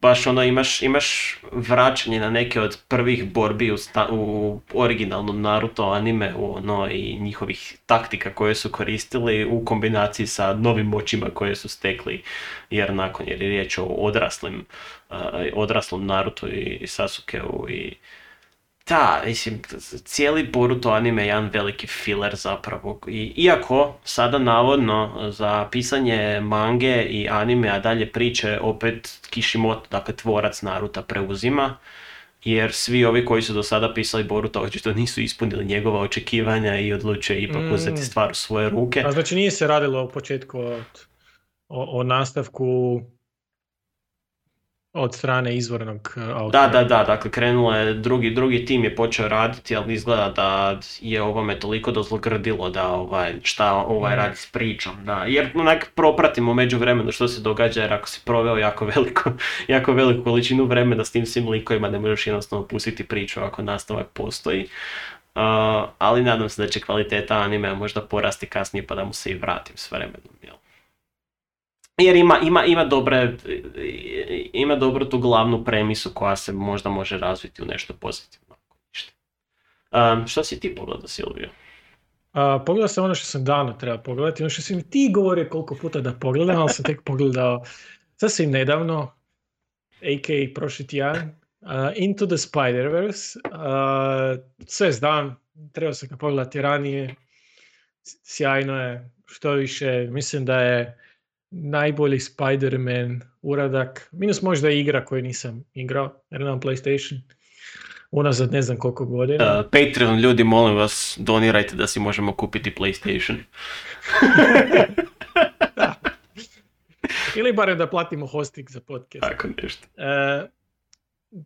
baš ono imaš, imaš vraćanje na neke od prvih borbi u, sta- u originalnom Naruto anime ono i njihovih taktika koje su koristili u kombinaciji sa novim moćima koje su stekli jer nakon jer je riječ o odraslim uh, odraslom Naruto i, i Sasukeu i da, mislim, cijeli Boruto anime je jedan veliki filler zapravo. I, iako sada navodno za pisanje mange i anime, a dalje priče opet Kishimoto, dakle tvorac Naruta preuzima, jer svi ovi koji su do sada pisali Boruto očito nisu ispunili njegova očekivanja i odlučio je ipak Mm. uzeti stvar u svoje ruke. A znači nije se radilo u početku od, o, o nastavku od strane izvornog uh, autora. Da, da, da, dakle krenulo je, drugi, drugi tim je počeo raditi, ali izgleda da je ovome toliko dozlogrdilo da ovaj, šta ovaj radi s pričom, da, jer onak propratimo među vremenu što se događa, jer ako si proveo jako veliku, jako veliku količinu vremena s tim svim likovima, ne možeš jednostavno pustiti priču ako nastavak postoji. Uh, ali nadam se da će kvaliteta anime možda porasti kasnije pa da mu se i vratim s vremenom, jel? Jer ima, ima, ima, dobre, ima dobru tu glavnu premisu koja se možda može razviti u nešto pozitivno. Um, što si ti pogledao, Silvio? A, pogledao sam ono što sam davno trebao pogledati, ono što si mi ti govorio koliko puta da pogledam, ali sam tek pogledao sasvim nedavno, a.k.a. prošli tjedan, uh, Into the Spider-Verse. Uh, sve znam, trebao sam ga pogledati ranije, sjajno je, što više, mislim da je najbolji Spider-Man uradak, minus možda igra koju nisam igrao, jer nemam PlayStation, unazad ne znam koliko godina. Uh, Patreon, ljudi, molim vas, donirajte da si možemo kupiti PlayStation. Ili barem da platimo hosting za podcast. Tako nešto. E,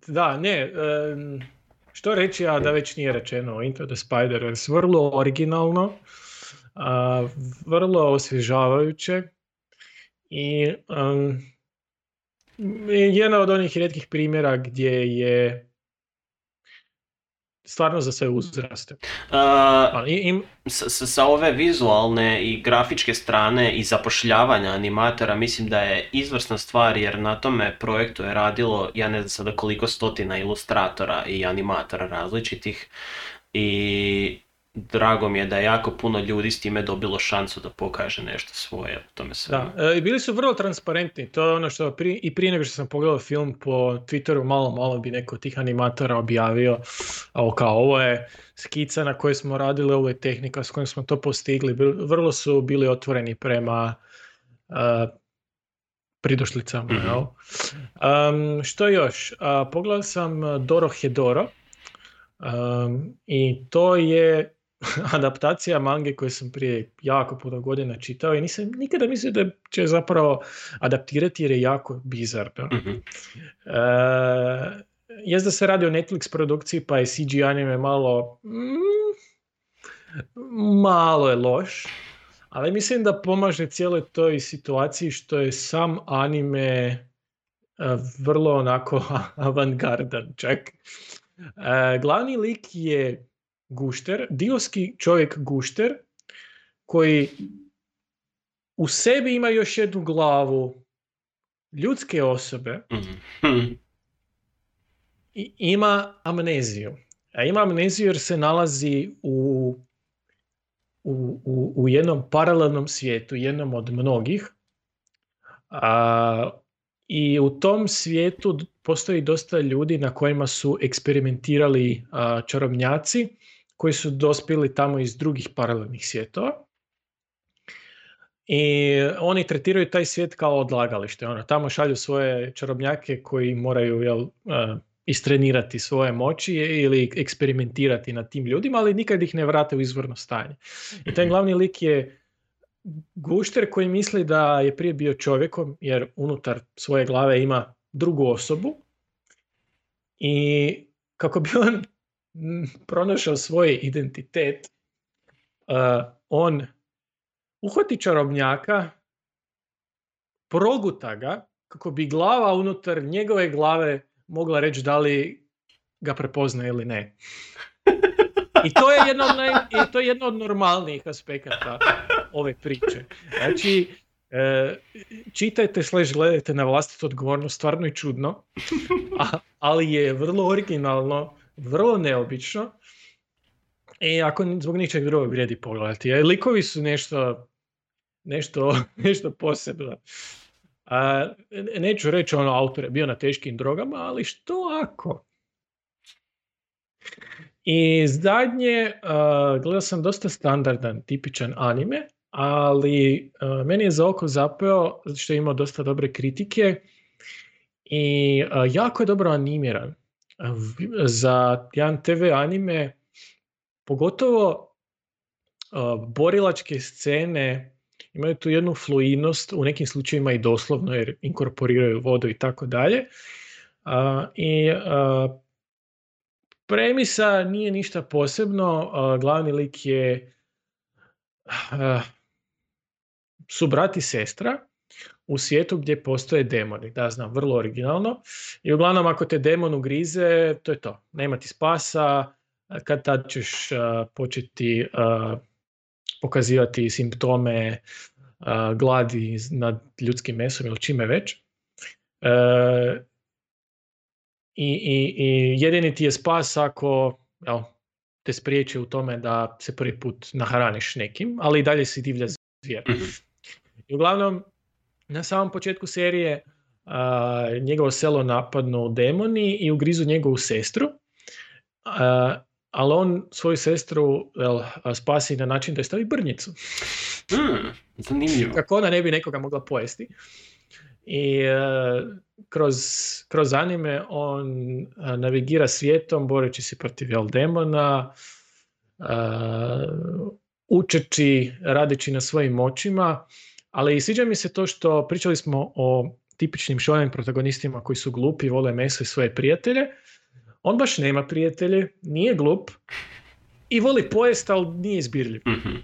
Da, ne, em, što reći, a da već nije rečeno, Into the Spider-Verse, vrlo originalno, a, vrlo osvježavajuće i em, jedna od onih rijetkih primjera gdje je stvarno za sve uzraste. Uh, Ali im, s- s- sa ove vizualne i grafičke strane i zapošljavanja animatora mislim da je izvrsna stvar jer na tome projektu je radilo ja ne znam sada koliko stotina ilustratora i animatora različitih i drago mi je da je jako puno ljudi s time dobilo šansu da pokaže nešto svoje u tome svemu. Da, e, i bili su vrlo transparentni. To je ono što pri, i prije nego što sam pogledao film po Twitteru, malo, malo bi neko od tih animatora objavio ovo kao ovo je skica na kojoj smo radili, ovo je tehnika s kojom smo to postigli. Vrlo su bili otvoreni prema uh, pridošlicama. Mhm. jel? Um, što još? A, pogledao sam Doro Hedoro um, i to je adaptacija mange koju sam prije jako puno godina čitao i nisam nikada mislio da će zapravo adaptirati jer je jako bizarno. Mhm. E, jest da se radi o Netflix produkciji pa je CG anime malo mm, malo je loš, ali mislim da pomaže cijeloj toj situaciji što je sam anime e, vrlo onako avantgardan čak. E, glavni lik je gušter, dioski čovjek gušter koji u sebi ima još jednu glavu ljudske osobe Mhm. i ima amneziju. A ima amneziju jer se nalazi u, u, u, u jednom paralelnom svijetu, jednom od mnogih. A, I u tom svijetu postoji dosta ljudi na kojima su eksperimentirali a, čarobnjaci koji su dospjeli tamo iz drugih paralelnih svjetova. I oni tretiraju taj svijet kao odlagalište. Ono, tamo šalju svoje čarobnjake koji moraju jel, a, istrenirati svoje moći ili eksperimentirati na tim ljudima, ali nikad ih ne vrate u izvorno stanje. I taj glavni lik je gušter koji misli da je prije bio čovjekom jer unutar svoje glave ima drugu osobu i kako bi on pronašao svoj identitet, uh, on uhvati čarobnjaka, proguta ga kako bi glava unutar njegove glave mogla reći da li ga prepoznaje ili ne. I to je jedno od, naj, i to je jedno od normalnijih aspekata ove priče. Znači, e, čitajte slash gledajte na vlastitu odgovornost, stvarno je čudno, ali je vrlo originalno, vrlo neobično. I ako zbog ničeg drugog vrijedi pogledati. Likovi su nešto, nešto, nešto posebno. A, ne- neću reći ono autor je bio na teškim drogama, ali što ako? I zadnje, uh, gledao sam dosta standardan, tipičan anime, ali uh, meni je za oko zapeo što je imao dosta dobre kritike i uh, jako je dobro animiran. Za jedan TV anime, pogotovo borilačke scene imaju tu jednu fluidnost, u nekim slučajevima i doslovno jer inkorporiraju vodu i tako dalje. I premisa nije ništa posebno, glavni lik je su brat i sestra u svijetu gdje postoje demoni, da znam, vrlo originalno. I uglavnom ako te demon ugrize, to je to, nema ti spasa, kad tad ćeš a, početi a, pokazivati simptome a, gladi nad ljudskim mesom ili čime već. I, i, I jedini ti je spas ako jel, te spriječi u tome da se prvi put nahraniš nekim, ali i dalje si divlja zvijer. Mhm. I uglavnom, na samom početku serije a, njegovo selo napadnu demoni i ugrizu njegovu sestru, a, ali on svoju sestru jel, spasi na način da je stavi brnjicu Hmm, zanimljivo. kako ona ne bi nekoga mogla pojesti. I e, kroz, kroz anime on navigira svijetom boreći se protiv jel, demona, učeći, radeći na svojim moćima, ali sviđa mi se to što pričali smo o tipičnim shonen protagonistima koji su glupi, vole meso i svoje prijatelje. On baš nema prijatelje, nije glup i voli pojest, ali nije izbirljiv. Mhm.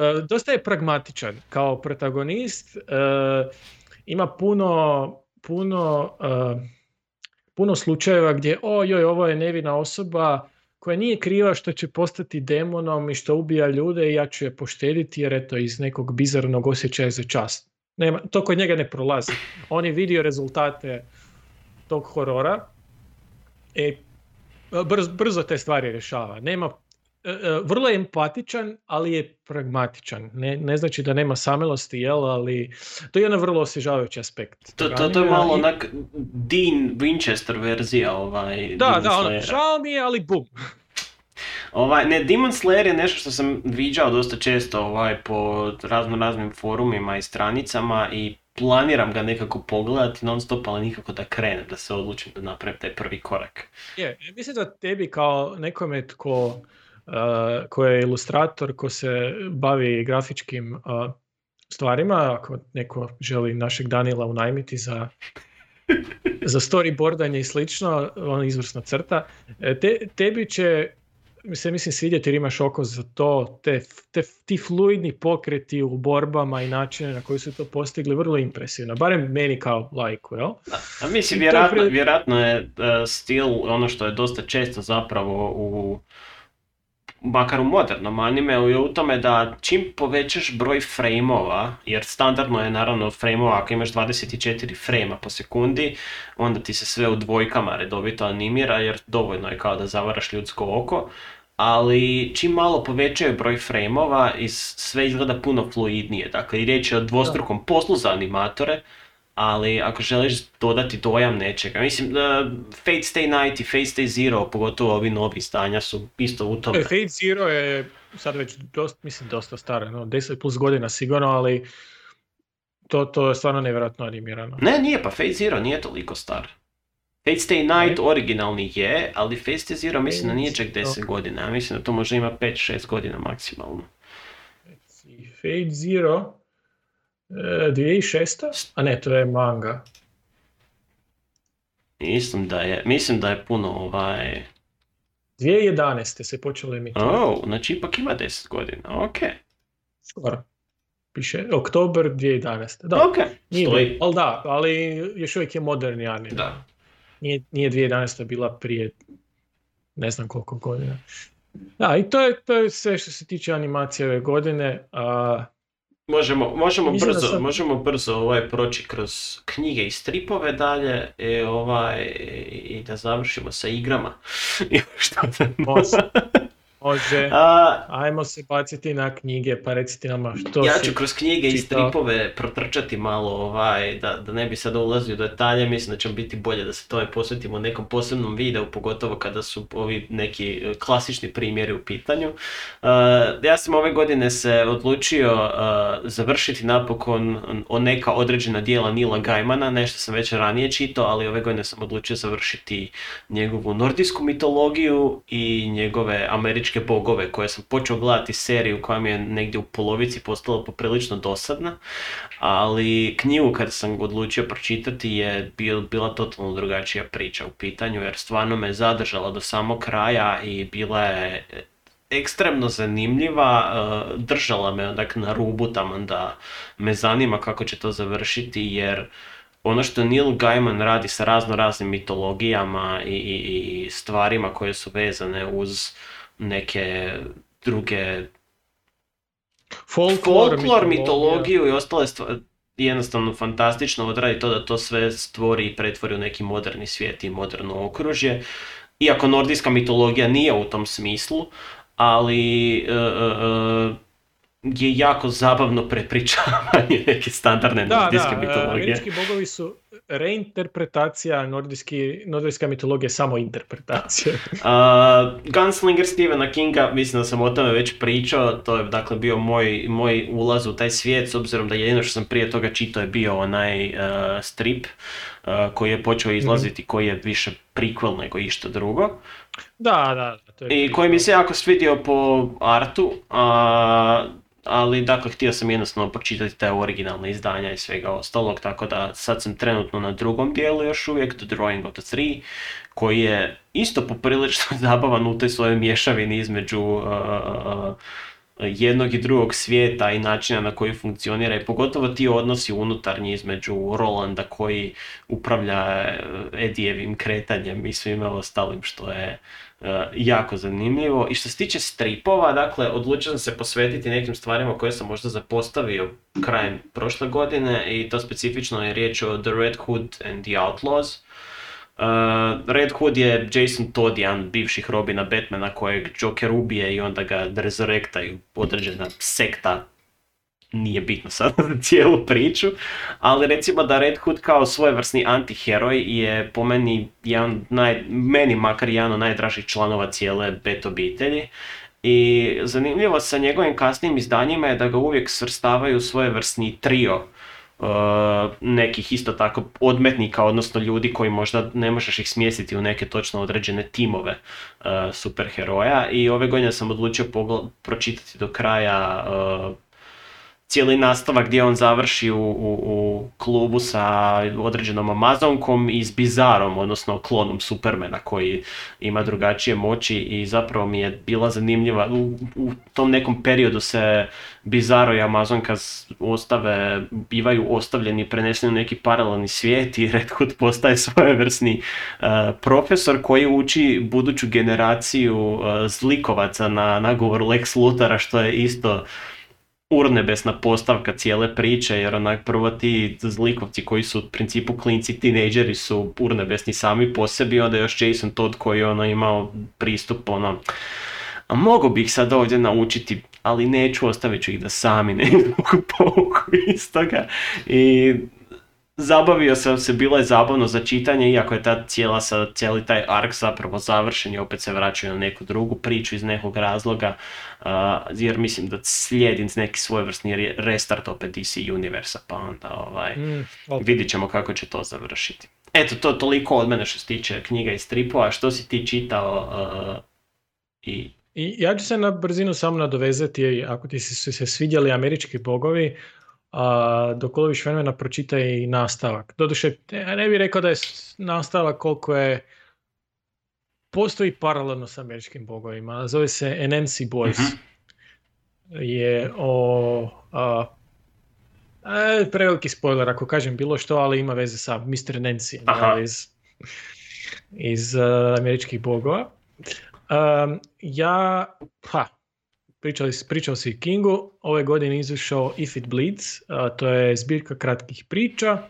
E, dosta je pragmatičan kao protagonist. e, ima puno, puno, e, puno slučajeva gdje ojoj, ovo je nevina osoba koja nije kriva što će postati demonom i što ubija ljude i ja ću je poštediti jer eto iz nekog bizarnog osjećaja za čast. Nema, to kod njega ne prolazi. On je vidio rezultate tog horora i brzo, brzo te stvari rješava. Nema e, e, vrlo je empatičan, ali je pragmatičan. Ne, ne znači da nema samilosti, jel, ali to je jedan vrlo osvježavajući aspekt. To, to, to je malo i- onak Dean Winchester verzija ovaj Da, da, ono, žao mi je, ali bum. Ovaj, ne, Demon Slayer je nešto što sam viđao dosta često ovaj, po razno raznim forumima i stranicama i planiram ga nekako pogledati non stop, ali nikako da krenem, da se odlučim da napravim taj prvi korak. Je, mislim da tebi kao nekome tko, uh, ko je ilustrator, ko se bavi grafičkim uh, stvarima, ako neko želi našeg Danila unajmiti za, za storyboardanje i slično, on izvrsno crta, e, te, tebi će mi se mislim svidjeti jer imaš oko za to, te, te, ti fluidni pokreti u borbama i načine na koji su to postigli, vrlo impresivno, barem meni kao lajku, jel? A mislim, je vjerojatno, vjerojatno je stil ono što je dosta često zapravo u makar u modernom animeu je u tome da čim povećaš broj frejmova, jer standardno je naravno frejmova ako imaš 24 frejma po sekundi, onda ti se sve u dvojkama redovito animira jer dovoljno je kao da zavaraš ljudsko oko, ali čim malo povećaju broj frejmova iz sve izgleda puno fluidnije. Dakle, i riječ je o dvostrukom poslu za animatore, ali ako želiš dodati dojam nečega, mislim, uh, Fate Stay Night i Fate Stay Zero, pogotovo ovi novi stanja su isto u tome. E, Fate Zero je sad već dosta, mislim, dosta stara, no, 10 plus godina sigurno, ali to, to je stvarno nevjerojatno animirano. Ne, nije, pa Fate Zero nije toliko star. Fate Stay Night originalni je, ali Fate Stay Zero mislim da nije čak 10 godina, ja mislim da to možda ima 5-6 godina maksimalno. Fate Zero, 2006. A ne, to je manga. Mislim da je, mislim da je puno ovaj... 2011. se počelo emitirati. Oh, znači ipak ima 10 godina, ok. Skoro. Piše, oktober 2011. Da, Ok, nije, stoji. ali da, ali još uvijek je moderni anime. Da. Nije, nije 2011. bila prije ne znam koliko godina. Da, i to je, to je sve što se tiče animacije ove godine. A, Možemo, možemo Mislim brzo, sam- možemo brzo ovaj proći kroz knjige i stripove dalje i, ovaj, i da završimo sa igrama. Što da- Može. A, Ajmo se baciti na knjige, pa recite nama što ja si ću kroz knjige i čitao. stripove protrčati malo, ovaj, da, da ne bi sad ulazio u detalje, mislim da će biti bolje da se tome posvetimo nekom posebnom videu, pogotovo kada su ovi neki e, klasični primjeri u pitanju. Uh, ja sam ove godine se odlučio uh, završiti napokon o neka određena dijela Nila Gaimana, nešto sam već ranije čitao, ali ove godine sam odlučio završiti njegovu nordijsku mitologiju i njegove američke bogove koje sam počeo gledati seriju koja mi je negdje u polovici postala poprilično dosadna, ali knjigu kad sam odlučio pročitati je bil, bila totalno drugačija priča u pitanju jer stvarno me zadržala do samog kraja i bila je ekstremno zanimljiva, eh, držala me onak na rubu taman da me zanima kako će to završiti jer ono što Neil Gaiman radi sa razno raznim mitologijama i, i, i stvarima koje su vezane uz neke druge folklor, folklor, mitologiju i ostale stvari jednostavno fantastično odradi to da to sve stvori i pretvori u neki moderni svijet i moderno okružje. Iako nordijska mitologija nije u tom smislu, ali e, e, e, je jako zabavno prepričavanje neke standardne Da, nordijske da, mitologije. američki bogovi su reinterpretacija nordijski, nordijska mitologija je samo interpretacija. Uh, Gunslinger Stephena Kinga, mislim da sam o tome već pričao, to je dakle bio moj, moj ulaz u taj svijet, s obzirom da jedino što sam prije toga čitao je bio onaj uh, strip uh, koji je počeo izlaziti, koji je više prequel nego išta drugo. da, da, da, to je I koji mi se jako svidio po artu, a ali dakle htio sam jednostavno pročitati te originalne izdanja i svega ostalog, tako da sad sam trenutno na drugom dijelu još uvijek, The Drawing of the Three, koji je isto poprilično zabavan u toj svojoj mješavini između uh, uh, jednog i drugog svijeta i načina na koji funkcionira i pogotovo ti odnosi unutarnji između Rolanda koji upravlja Edijevim kretanjem i svime ostalim što je jako zanimljivo. I što se tiče stripova, dakle, odlučio sam se posvetiti nekim stvarima koje sam možda zapostavio krajem prošle godine i to specifično je riječ o The Red Hood and the Outlaws. Uh, Red Hood je Jason Todd, jedan bivših Robina Batmana kojeg Joker ubije i onda ga resurrektaju određena sekta nije bitno sad za cijelu priču, ali recimo da Red Hood kao svojevrsni antiheroj je po meni jedan naj, meni makar jedan od najdražih članova cijele Bet obitelji. I zanimljivo sa njegovim kasnijim izdanjima je da ga uvijek svrstavaju svojevrsni trio Uh, nekih isto tako odmetnika, odnosno ljudi koji možda ne možeš ih smjestiti u neke točno određene timove uh, superheroja i ove godine sam odlučio pročitati do kraja uh, cijeli nastavak gdje on završi u, u, u, klubu sa određenom Amazonkom i s Bizarom, odnosno klonom Supermana koji ima drugačije moći i zapravo mi je bila zanimljiva. U, u tom nekom periodu se Bizaro i Amazonka ostave, bivaju ostavljeni, preneseni u neki paralelni svijet i Red Hood postaje svojevrsni uh, profesor koji uči buduću generaciju uh, zlikovaca na nagovor Lex Luthara što je isto urnebesna postavka cijele priče, jer onak prvo ti zlikovci koji su u principu klinci, tinejdžeri su urnebesni sami po sebi, onda još Jason Todd koji je ono imao pristup ono, a mogu bih sad ovdje naučiti, ali neću, ostavit ću ih da sami ne mogu pouku iz toga. I zabavio sam se, bilo je zabavno za čitanje, iako je ta cijela, cijeli taj ark zapravo završen i opet se vraćaju na neku drugu priču iz nekog razloga, uh, jer mislim da slijedi neki svojevrsni restart opet DC Universa, pa onda ovaj, mm, vidit ćemo kako će to završiti. Eto, to toliko od mene što se tiče knjiga i stripova, što si ti čitao uh, i? I ja ću se na brzinu samo nadovezati, ako ti su se svidjeli američki bogovi, a dok loviš vremena pročitaj i nastavak. Doduše, ja ne bih rekao da je nastavak koliko je postoji paralelno sa američkim bogovima. Zove se NNC Boys. uh Je o... A, preveliki spoiler ako kažem bilo što, ali ima veze sa Mr. Nancy iz, iz uh, američkih bogova. Um, ja, ha, Pričali, pričao si Kingu, ove godine izašao If It Bleeds, to je zbirka kratkih priča.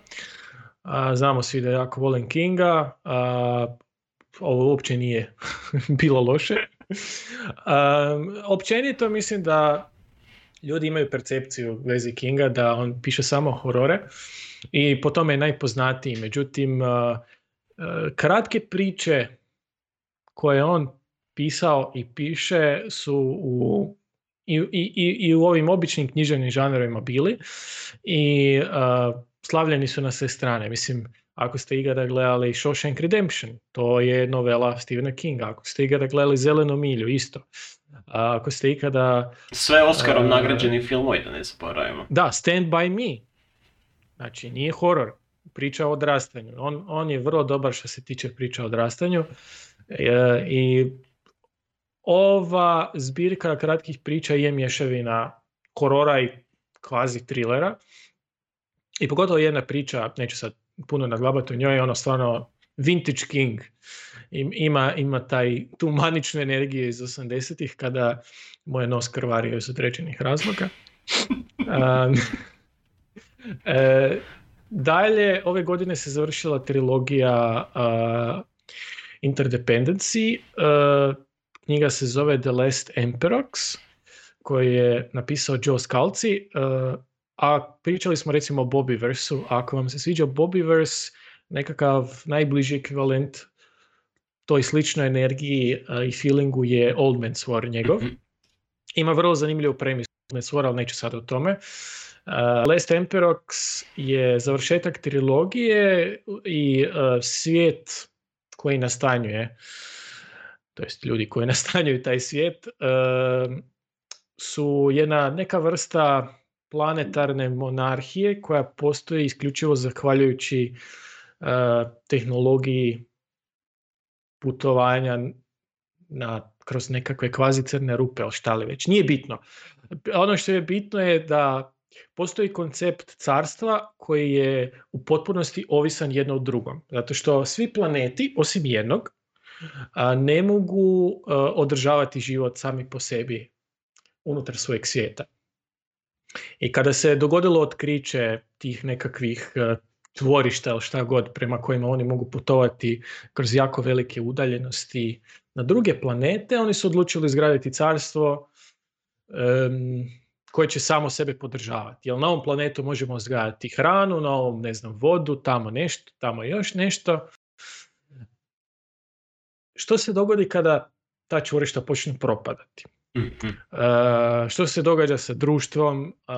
znamo svi da jako volim Kinga, ovo uopće nije bilo loše. općenito mislim da ljudi imaju percepciju vezi Kinga da on piše samo horore i po tome je najpoznatiji. Međutim, kratke priče koje on pisao i piše su u i, i, i u ovim običnim književnim žanrovima bili i uh, slavljeni su na sve strane. Mislim, ako ste ikada gledali Shawshank Redemption, to je novela Stephena Kinga. Ako ste ikada gledali Zelenu milju, isto. A ako ste ikada... Sve Oscarom uh, nagrađeni filmovi, da ne zaboravimo. Da, Stand By Me. Znači, nije horor, priča o odrastanju. On, on je vrlo dobar što se tiče priča o odrastanju. E, I ova zbirka kratkih priča je mješavina horora i kvazi trilera. I pogotovo jedna priča, neću sad puno naglabati o njoj, je ono stvarno vintage king. Ima, ima taj, tu maničnu energiju iz 80-ih kada moj nos krvario iz određenih razloga. um, e, dalje, ove godine se završila trilogija uh, Interdependency. Uh, Knjiga se zove The Last Emperox, koji je napisao Joe Scalzi, uh, a pričali smo recimo o Bobbyversu. Ako vam se sviđa Bobbyverse, nekakav najbliži ekvivalent toj sličnoj energiji uh, i feelingu je Old Man's War njegov. Mhm. Ima vrlo zanimljivu premisu Old Man's War, ali neću sad o tome. Uh, Last Emperox je završetak trilogije i uh, svijet koji nastanjuje to jest ljudi koji nastanjuju taj svijet, su jedna neka vrsta planetarne monarhije koja postoji isključivo zahvaljujući uh, tehnologiji putovanja na, kroz nekakve kvazi crne rupe, ali šta li već. Nije bitno. Ono što je bitno je da postoji koncept carstva koji je u potpunosti ovisan jedno od drugom. Zato što svi planeti, osim jednog, ne mogu a, održavati život sami po sebi unutar svojeg svijeta. I kada se dogodilo otkriće tih nekakvih a, tvorišta ili šta god prema kojima oni mogu putovati kroz jako velike udaljenosti na druge planete, oni su odlučili izgraditi carstvo em, koje će samo sebe podržavati. Jer na ovom planetu možemo uzgajati hranu, na ovom, ne znam, vodu, tamo nešto, tamo još nešto. Što se dogodi kada ta čvorišta počnu propadati? Mhm. E, što se događa sa društvom? E,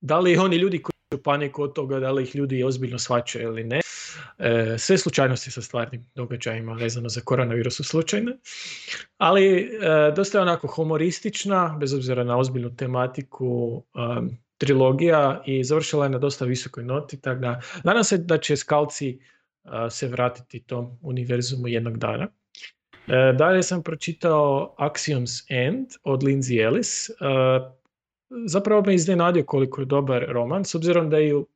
da li oni ljudi koji u paniku od toga, da li ih ljudi ozbiljno shvaćaju ili ne? E, sve slučajnosti sa stvarnim događajima vezano za koronavirus su slučajne, ali dosta je onako humoristična, bez obzira na ozbiljnu tematiku, trilogija i završila je na dosta visokoj noti, tako da nadam se da će skalci uh, se vratiti tom univerzumu jednog dana. E, dalje sam pročitao Axiom's End od Lindsay Ellis. E, zapravo me iznenadio koliko je dobar roman, s obzirom da ju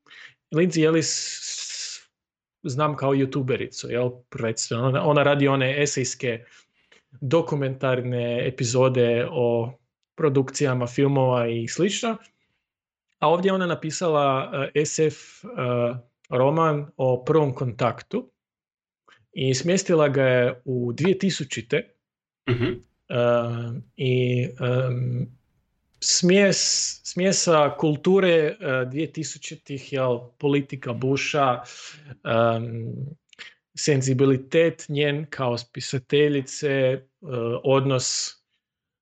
Lindsay Ellis znam kao youtubericu, jel, prvenstveno. Ona, radi one esejske dokumentarne epizode o produkcijama filmova i slično. A ovdje je ona napisala uh, SF roman o prvom kontaktu i smjestila ga je u 2000. Mhm. Uh, i um, smjes, smjesa kulture uh, 2000-ih, jel, politika Busha, um, senzibilitet njen kao spisateljice, uh, odnos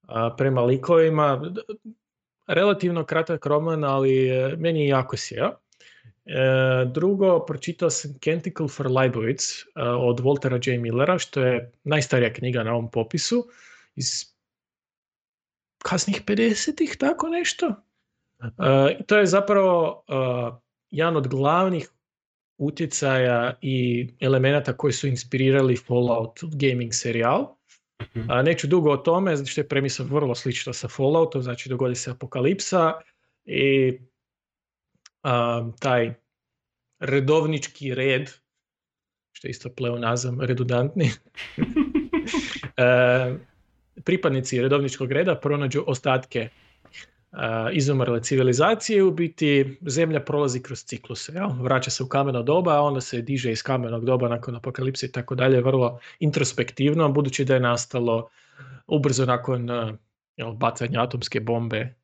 uh, prema likovima. Relativno kratak roman, ali uh, meni je jako sjeo. E, drugo, pročitao sam Canticle for Leibowitz uh, od Waltera J. Millera, što je najstarija knjiga na ovom popisu, iz kasnih 50-ih, tako nešto. Uh, to je zapravo uh, jedan od glavnih utjecaja i elemenata koji su inspirirali Fallout gaming serijal. Mhm. A, neću dugo o tome, zato što je premisa vrlo slična sa Falloutom, znači dogodi se apokalipsa i a, taj redovnički red, što je isto pleonazam redundantni, e, pripadnici redovničkog reda pronađu ostatke a, izumrle civilizacije u biti zemlja prolazi kroz cikluse. Jel? Vraća se u kameno doba, a onda se diže iz kamenog doba nakon apokalipse i tako dalje, vrlo introspektivno, budući da je nastalo ubrzo nakon a, jel, bacanja atomske bombe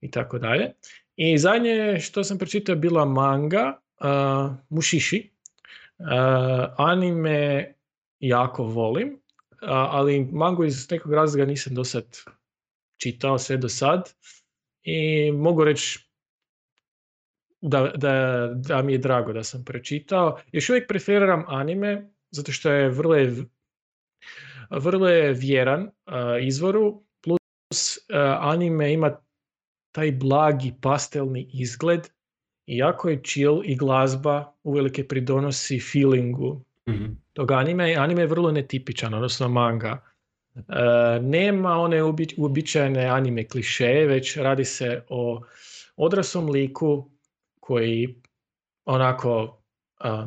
i tako dalje. I zadnje što sam pročitao je bila manga uh, Mushishi. Uh, anime jako volim, a, ali mangu iz nekog razloga nisam do sad čitao sve do sad i mogu reći da, da, da mi je drago da sam pročitao. Još uvijek preferiram anime zato što je vrlo vrlo je vjeran uh, izvoru plus uh, anime ima taj blagi pastelni izgled i jako je chill i glazba uvelike pridonosi feelingu Mhm. tog anime. Anime je vrlo netipičan, odnosno manga. E, nema one uobi- uobičajene anime klišeje, već radi se o odraslom liku koji onako a,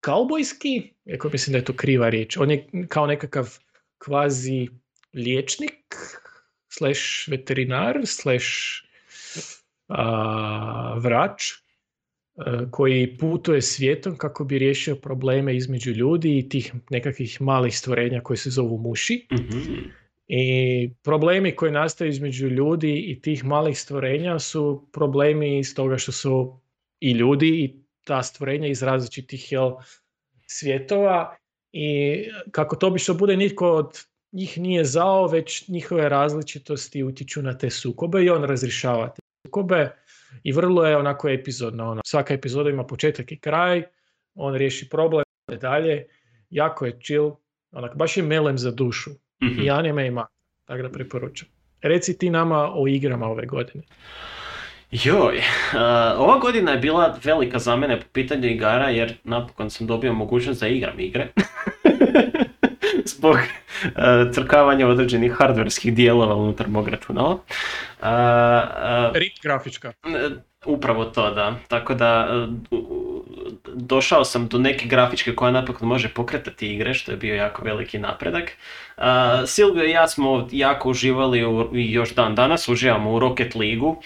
kaubojski, iako mislim da je to kriva riječ, on je kao nekakav kvazi liječnik, slash veterinar, slash a, vrač, e, koji putuje svijetom kako bi riješio probleme između ljudi i tih nekakvih malih stvorenja koji se zovu muši. Mhm. I problemi koji nastaju između ljudi i tih malih stvorenja su problemi iz toga što su i ljudi i ta stvorenja iz različitih jel, svjetova i kako to bi što bude nitko od njih nije zao, već njihove različitosti utječu na te sukobe i on razrješava te sukobe i vrlo je onako epizodno. Ono. Svaka epizoda ima početak i kraj, on riješi problem, dalje, jako je chill, onak, baš je melem za dušu. Mhm. I anime ima, tako da preporučam. reci ti nama o igrama ove godine. Joj, uh, ova godina je bila velika za mene po pitanju igara jer napokon sam dobio mogućnost da igram igre. Zbog uh, crkavanja određenih hardverskih dijelova unutar mog računala. Uh, uh, Rip grafička. Upravo to, da. Tako da uh, došao sam do neke grafičke koja napokon može pokretati igre, što je bio jako veliki napredak. Uh, Silvio i ja smo jako uživali u, i još dan danas uživamo u Rocket League uh,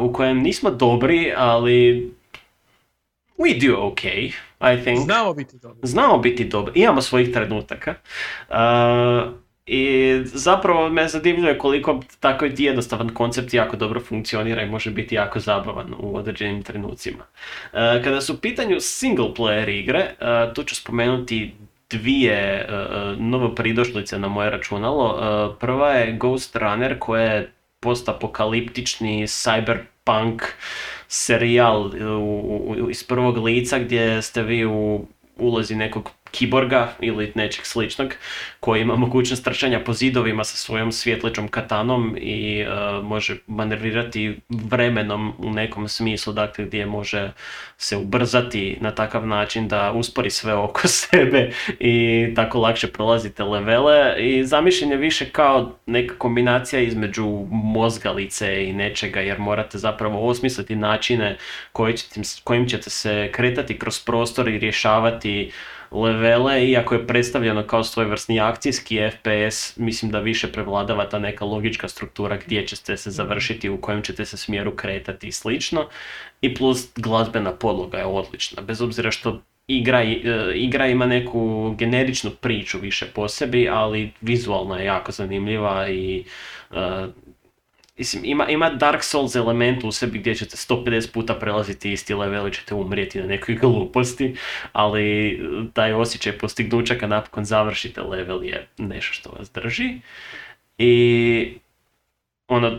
u kojem nismo dobri, ali we do okay, I think. Znamo biti dobri. Znamo biti dobri, imamo svojih trenutaka. Uh, i zapravo me zadivljuje koliko tako jednostavan koncept jako dobro funkcionira i može biti jako zabavan u određenim trenucima. E, kada su u pitanju single player igre, e, tu ću spomenuti dvije e, novo pridošlice na moje računalo. Prva je Ghost Runner koja je postapokaliptični cyberpunk serijal iz prvog lica gdje ste vi u ulozi nekog kiborga ili nečeg sličnog koji ima mogućnost trčanja po zidovima sa svojom svjetlećom katanom i uh, može manevrirati vremenom u nekom smislu, dakle gdje može se ubrzati na takav način da uspori sve oko sebe i tako lakše prolazite levele. I zamišljen je više kao neka kombinacija između mozgalice i nečega jer morate zapravo osmisliti načine kojim ćete se kretati kroz prostor i rješavati levele, iako je predstavljeno kao svojevrsni akcijski FPS, mislim da više prevladava ta neka logička struktura gdje ćete se završiti, u kojem ćete se smjeru kretati i slično. I plus glazbena podloga je odlična, bez obzira što igra, e, igra ima neku generičnu priču više po sebi, ali vizualno je jako zanimljiva i e, Mislim, ima, ima Dark Souls element u sebi gdje ćete 150 puta prelaziti isti level i ćete umrijeti na nekoj gluposti, ali taj osjećaj postignuća kad napokon završite level je nešto što vas drži. I ono,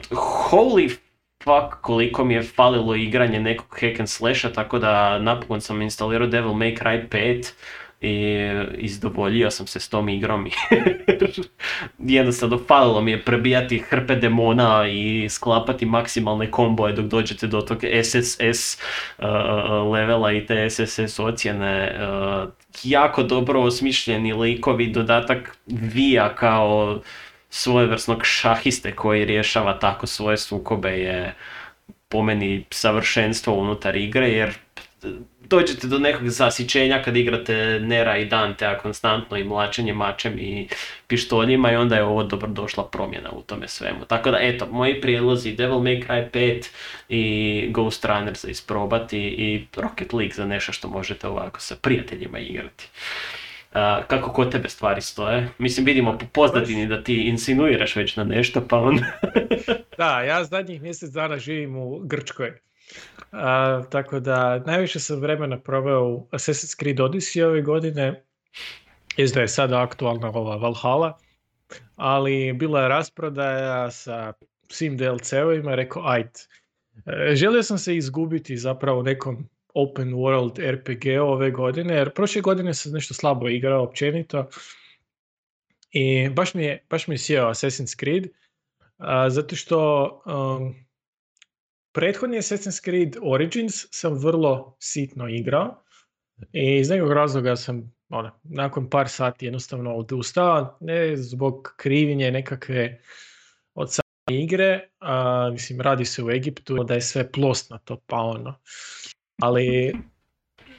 holy fuck koliko mi je falilo igranje nekog hack and slasha, tako da napokon sam instalirao Devil May Cry 5 i izdovoljio sam se s tom igrom jednostavno falilo mi je prebijati hrpe demona i sklapati maksimalne komboje dok dođete do tog SSS uh, levela i te SSS ocjene. Uh, jako dobro osmišljeni likovi, dodatak vija kao svojevrsnog šahiste koji rješava tako svoje sukobe je po meni savršenstvo unutar igre jer dođete do nekog zasićenja kad igrate Nera i Dantea konstantno i mlačenje mačem i pištoljima i onda je ovo dobro došla promjena u tome svemu. Tako da eto, moji prijedlozi Devil May Cry 5 i Ghost Runner za isprobati i Rocket League za nešto što možete ovako sa prijateljima igrati. Kako kod tebe stvari stoje? Mislim, vidimo po pozadini da ti insinuiraš već na nešto, pa onda... da, ja zadnjih mjesec dana živim u Grčkoj. A, tako da najviše sam vremena proveo u Assassin's Creed Odyssey ove godine. Jest da je sada aktualna ova Valhalla, ali bila je rasprodaja sa svim DLC-ovima, rekao ajde. Želio sam se izgubiti zapravo nekom open world RPG ove godine, jer prošle godine sam nešto slabo igrao općenito i baš mi je, baš mi je sjeo Assassin's Creed, a, zato što um, prethodni Assassin's Creed Origins sam vrlo sitno igrao i iz nekog razloga sam ono, nakon par sati jednostavno odustao, ne zbog krivinje nekakve od same igre, a, mislim radi se u Egiptu da je sve plosnato pa ono. Ali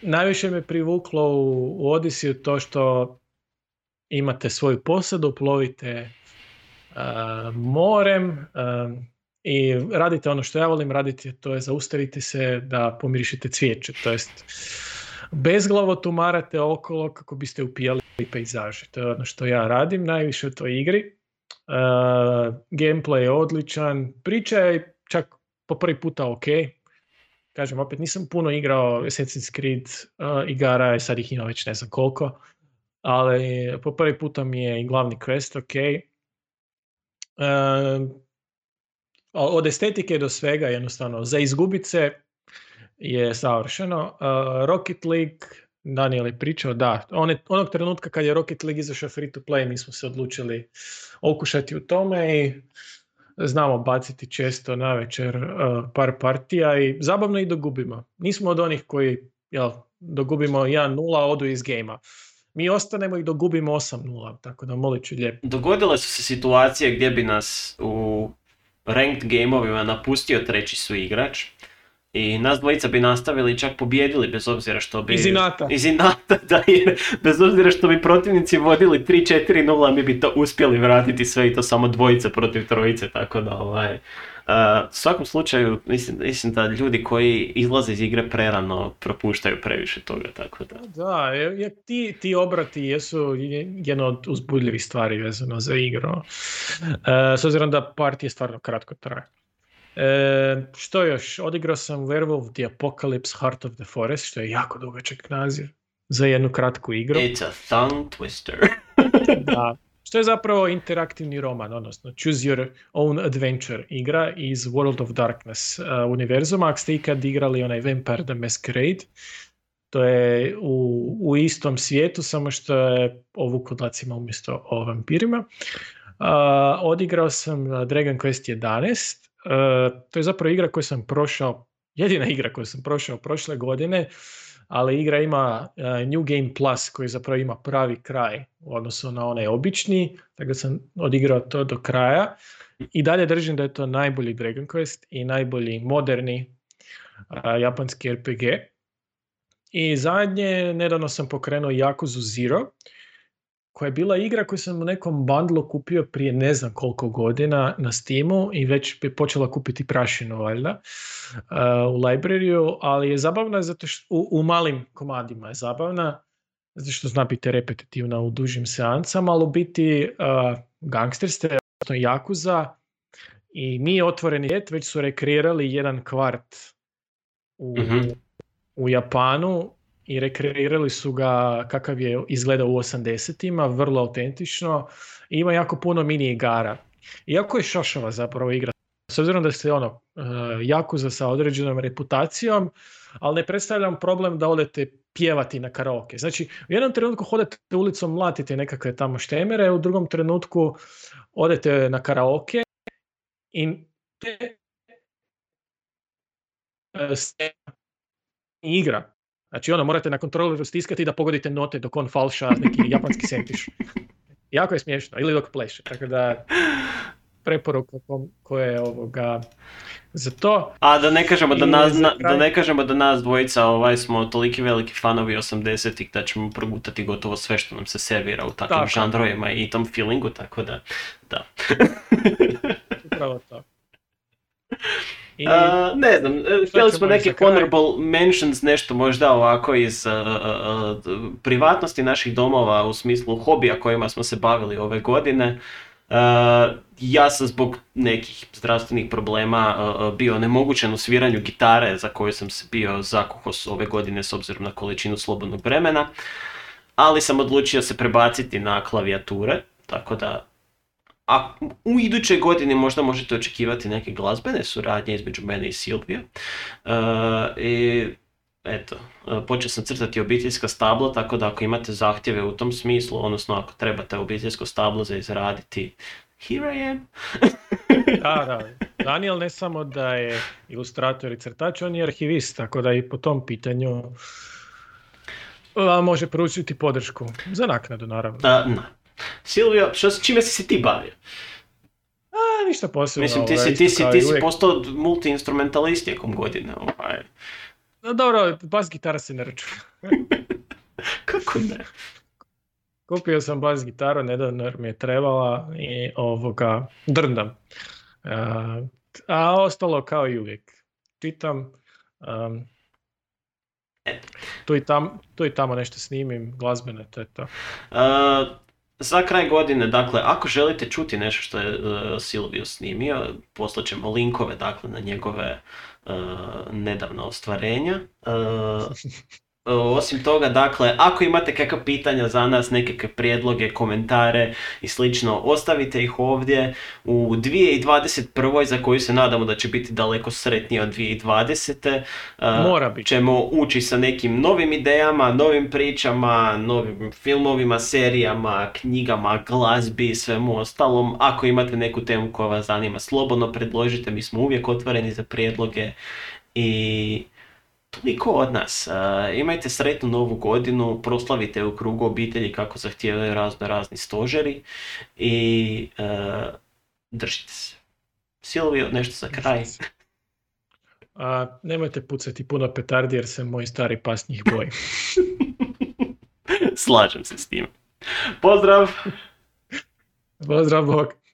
najviše me privuklo u, u Odisiju to što imate svoju posadu, plovite uh, morem, i radite ono što ja volim raditi, to je zaustavite se da pomirišite cvijeće, to jest bezglavo tumarate okolo kako biste upijali pejzaže. To je ono što ja radim najviše u toj igri. Uh, gameplay je odličan, priča je čak po prvi puta ok. Kažem, opet nisam puno igrao Assassin's Creed uh, igara, sad ih ima već ne znam koliko, ali po prvi puta mi je i glavni quest ok. Uh, od estetike do svega jednostavno za izgubit se je savršeno. Uh, Rocket League, Daniel je pričao, da, one, onog trenutka kad je Rocket League izašao free to play, mi smo se odlučili okušati u tome i znamo baciti često na večer par partija i zabavno i dogubimo. Nismo od onih koji jel, dogubimo 1-0, odu iz gejma. Mi ostanemo i dogubimo 8-0, tako da molit ću lijepo. Dogodile su se situacije gdje bi nas u ranked gameovima napustio treći su igrač. I nas dvojica bi nastavili čak pobjedili bez obzira što bi... Iz inata. Iz inata, da. Jer bez obzira što bi protivnici vodili 3-4-0, mi bi to uspjeli vratiti sve i to samo dvojica protiv trojice, tako da ovaj... Uh, u svakom slučaju, mislim, mislim da ljudi koji izlaze iz igre prerano propuštaju previše toga, tako da... Da, jer, jer ti, ti obrati jesu jedno od uzbudljivih stvari vezano za igru. Uh, s obzirom da partije stvarno kratko traje. E, što još? Odigrao sam Werewolf the Apocalypse Heart of the Forest, što je jako dugačak naziv za jednu kratku igru. It's a tongue twister. da, što je zapravo interaktivni roman, odnosno Choose Your Own Adventure igra iz World of Darkness uh, univerzuma. Ako ste ikad igrali onaj Vampire the Masquerade, to je u, u istom svijetu, samo što je o vukodlacima umjesto o vampirima. Uh, odigrao sam Dragon Quest 11, Uh, to je zapravo igra koju sam prošao, jedina igra koju sam prošao prošle godine, ali igra ima uh, New Game Plus koji zapravo ima pravi kraj u odnosu na onaj obični, tako da sam odigrao to do kraja. I dalje držim da je to najbolji Dragon Quest i najbolji moderni uh, japanski RPG. I zadnje, nedavno sam pokrenuo Yakuza Zero, koja je bila igra koju sam u nekom bundlu kupio prije ne znam koliko godina na Steamu i već bi počela kupiti prašinu valjda uh, u librariju, ali je zabavna zato što u, u malim komadima je zabavna zato što zna biti repetitivna u dužim seancama, ali u biti uh, gangster ste, odnosno Jakuza i nije otvoreni svijet, već su rekreirali jedan kvart u, Mhm. u Japanu i rekreirali su ga kakav je izgledao u 80-ima, vrlo autentično. I ima jako puno mini igara. Iako je šošava zapravo igra, s obzirom da ste ono, uh, Jakuza sa određenom reputacijom, ali ne predstavljam problem da odete pjevati na karaoke. Znači, u jednom trenutku hodate ulicom, mlatite nekakve tamo štemere, u drugom trenutku odete na karaoke i e, igra. Znači ono, morate na kontroleru stiskati da pogodite note dok on falša neki japanski sentiš. Jako je smiješno, ili dok pleše. Tako da, preporuka kom- koje je ovoga za to. A da ne kažemo da nas, na- da ne kažemo da nas dvojica ovaj, smo toliki veliki fanovi 80-ih da ćemo progutati gotovo sve što nam se servira u takvim Tako. žanrovima i tom feelingu, tako da, da. Upravo to. I, A, ne znam, e, htjeli smo neke honorable mentions, nešto možda ovako iz a, a, a, privatnosti naših domova u smislu hobija kojima smo se bavili ove godine. Ja sam zbog nekih zdravstvenih problema bio nemogućen u sviranju gitare za koju sam se bio zakuhos ove godine s obzirom na količinu slobodnog vremena. Ali sam odlučio se prebaciti na klavijature, tako da a u idućoj godini možda možete očekivati neke glazbene suradnje između mene i Silvije. E, I eto, e, počeo sam crtati obiteljska stabla, tako da ako imate zahtjeve u tom smislu, odnosno ako trebate obiteljsko stablo za izraditi, here I am. da, da. Daniel ne samo da je ilustrator i crtač, on je arhivist, tako da i po tom pitanju a, može pručiti podršku. Za naknadu, naravno. Da, na. Silvio, što, čime si se ti bavio? A, ništa posebno. Mislim, ti ovaj, si, isto ti si, ti si postao multi-instrumentalist tijekom godine. Ovaj. No, dobro, bas gitara se ne računa. Kako ne? Kupio sam bas gitaru nedavno jer mi je trebala i ovoga drndam. A, a ostalo kao i uvijek. Čitam, um, tu, i tam, tu i tamo nešto snimim, glazbene, to je to. Uh, za kraj godine, dakle, ako želite čuti nešto što je uh, Silvio snimio, poslat ćemo linkove, dakle, na njegove uh, nedavna ostvarenja. Uh, osim toga, dakle, ako imate kakva pitanja za nas, nekakve prijedloge, komentare i slično, ostavite ih ovdje u 2021. za koju se nadamo da će biti daleko sretnija od 2020. Uh, Mora biti. ćemo ući sa nekim novim idejama, novim pričama, novim filmovima, serijama, knjigama, glazbi i svemu ostalom. Ako imate neku temu koja vas zanima, slobodno predložite, mi smo uvijek otvoreni za prijedloge i toliko od nas. Uh, imajte sretnu novu godinu, proslavite u krugu obitelji kako zahtijevaju razno razni stožeri i uh, držite se. Silvio, nešto za kraj. A, nemojte pucati puno petardi jer se moj stari pas njih boji. Slažem se s tim. Pozdrav! Pozdrav, Bog!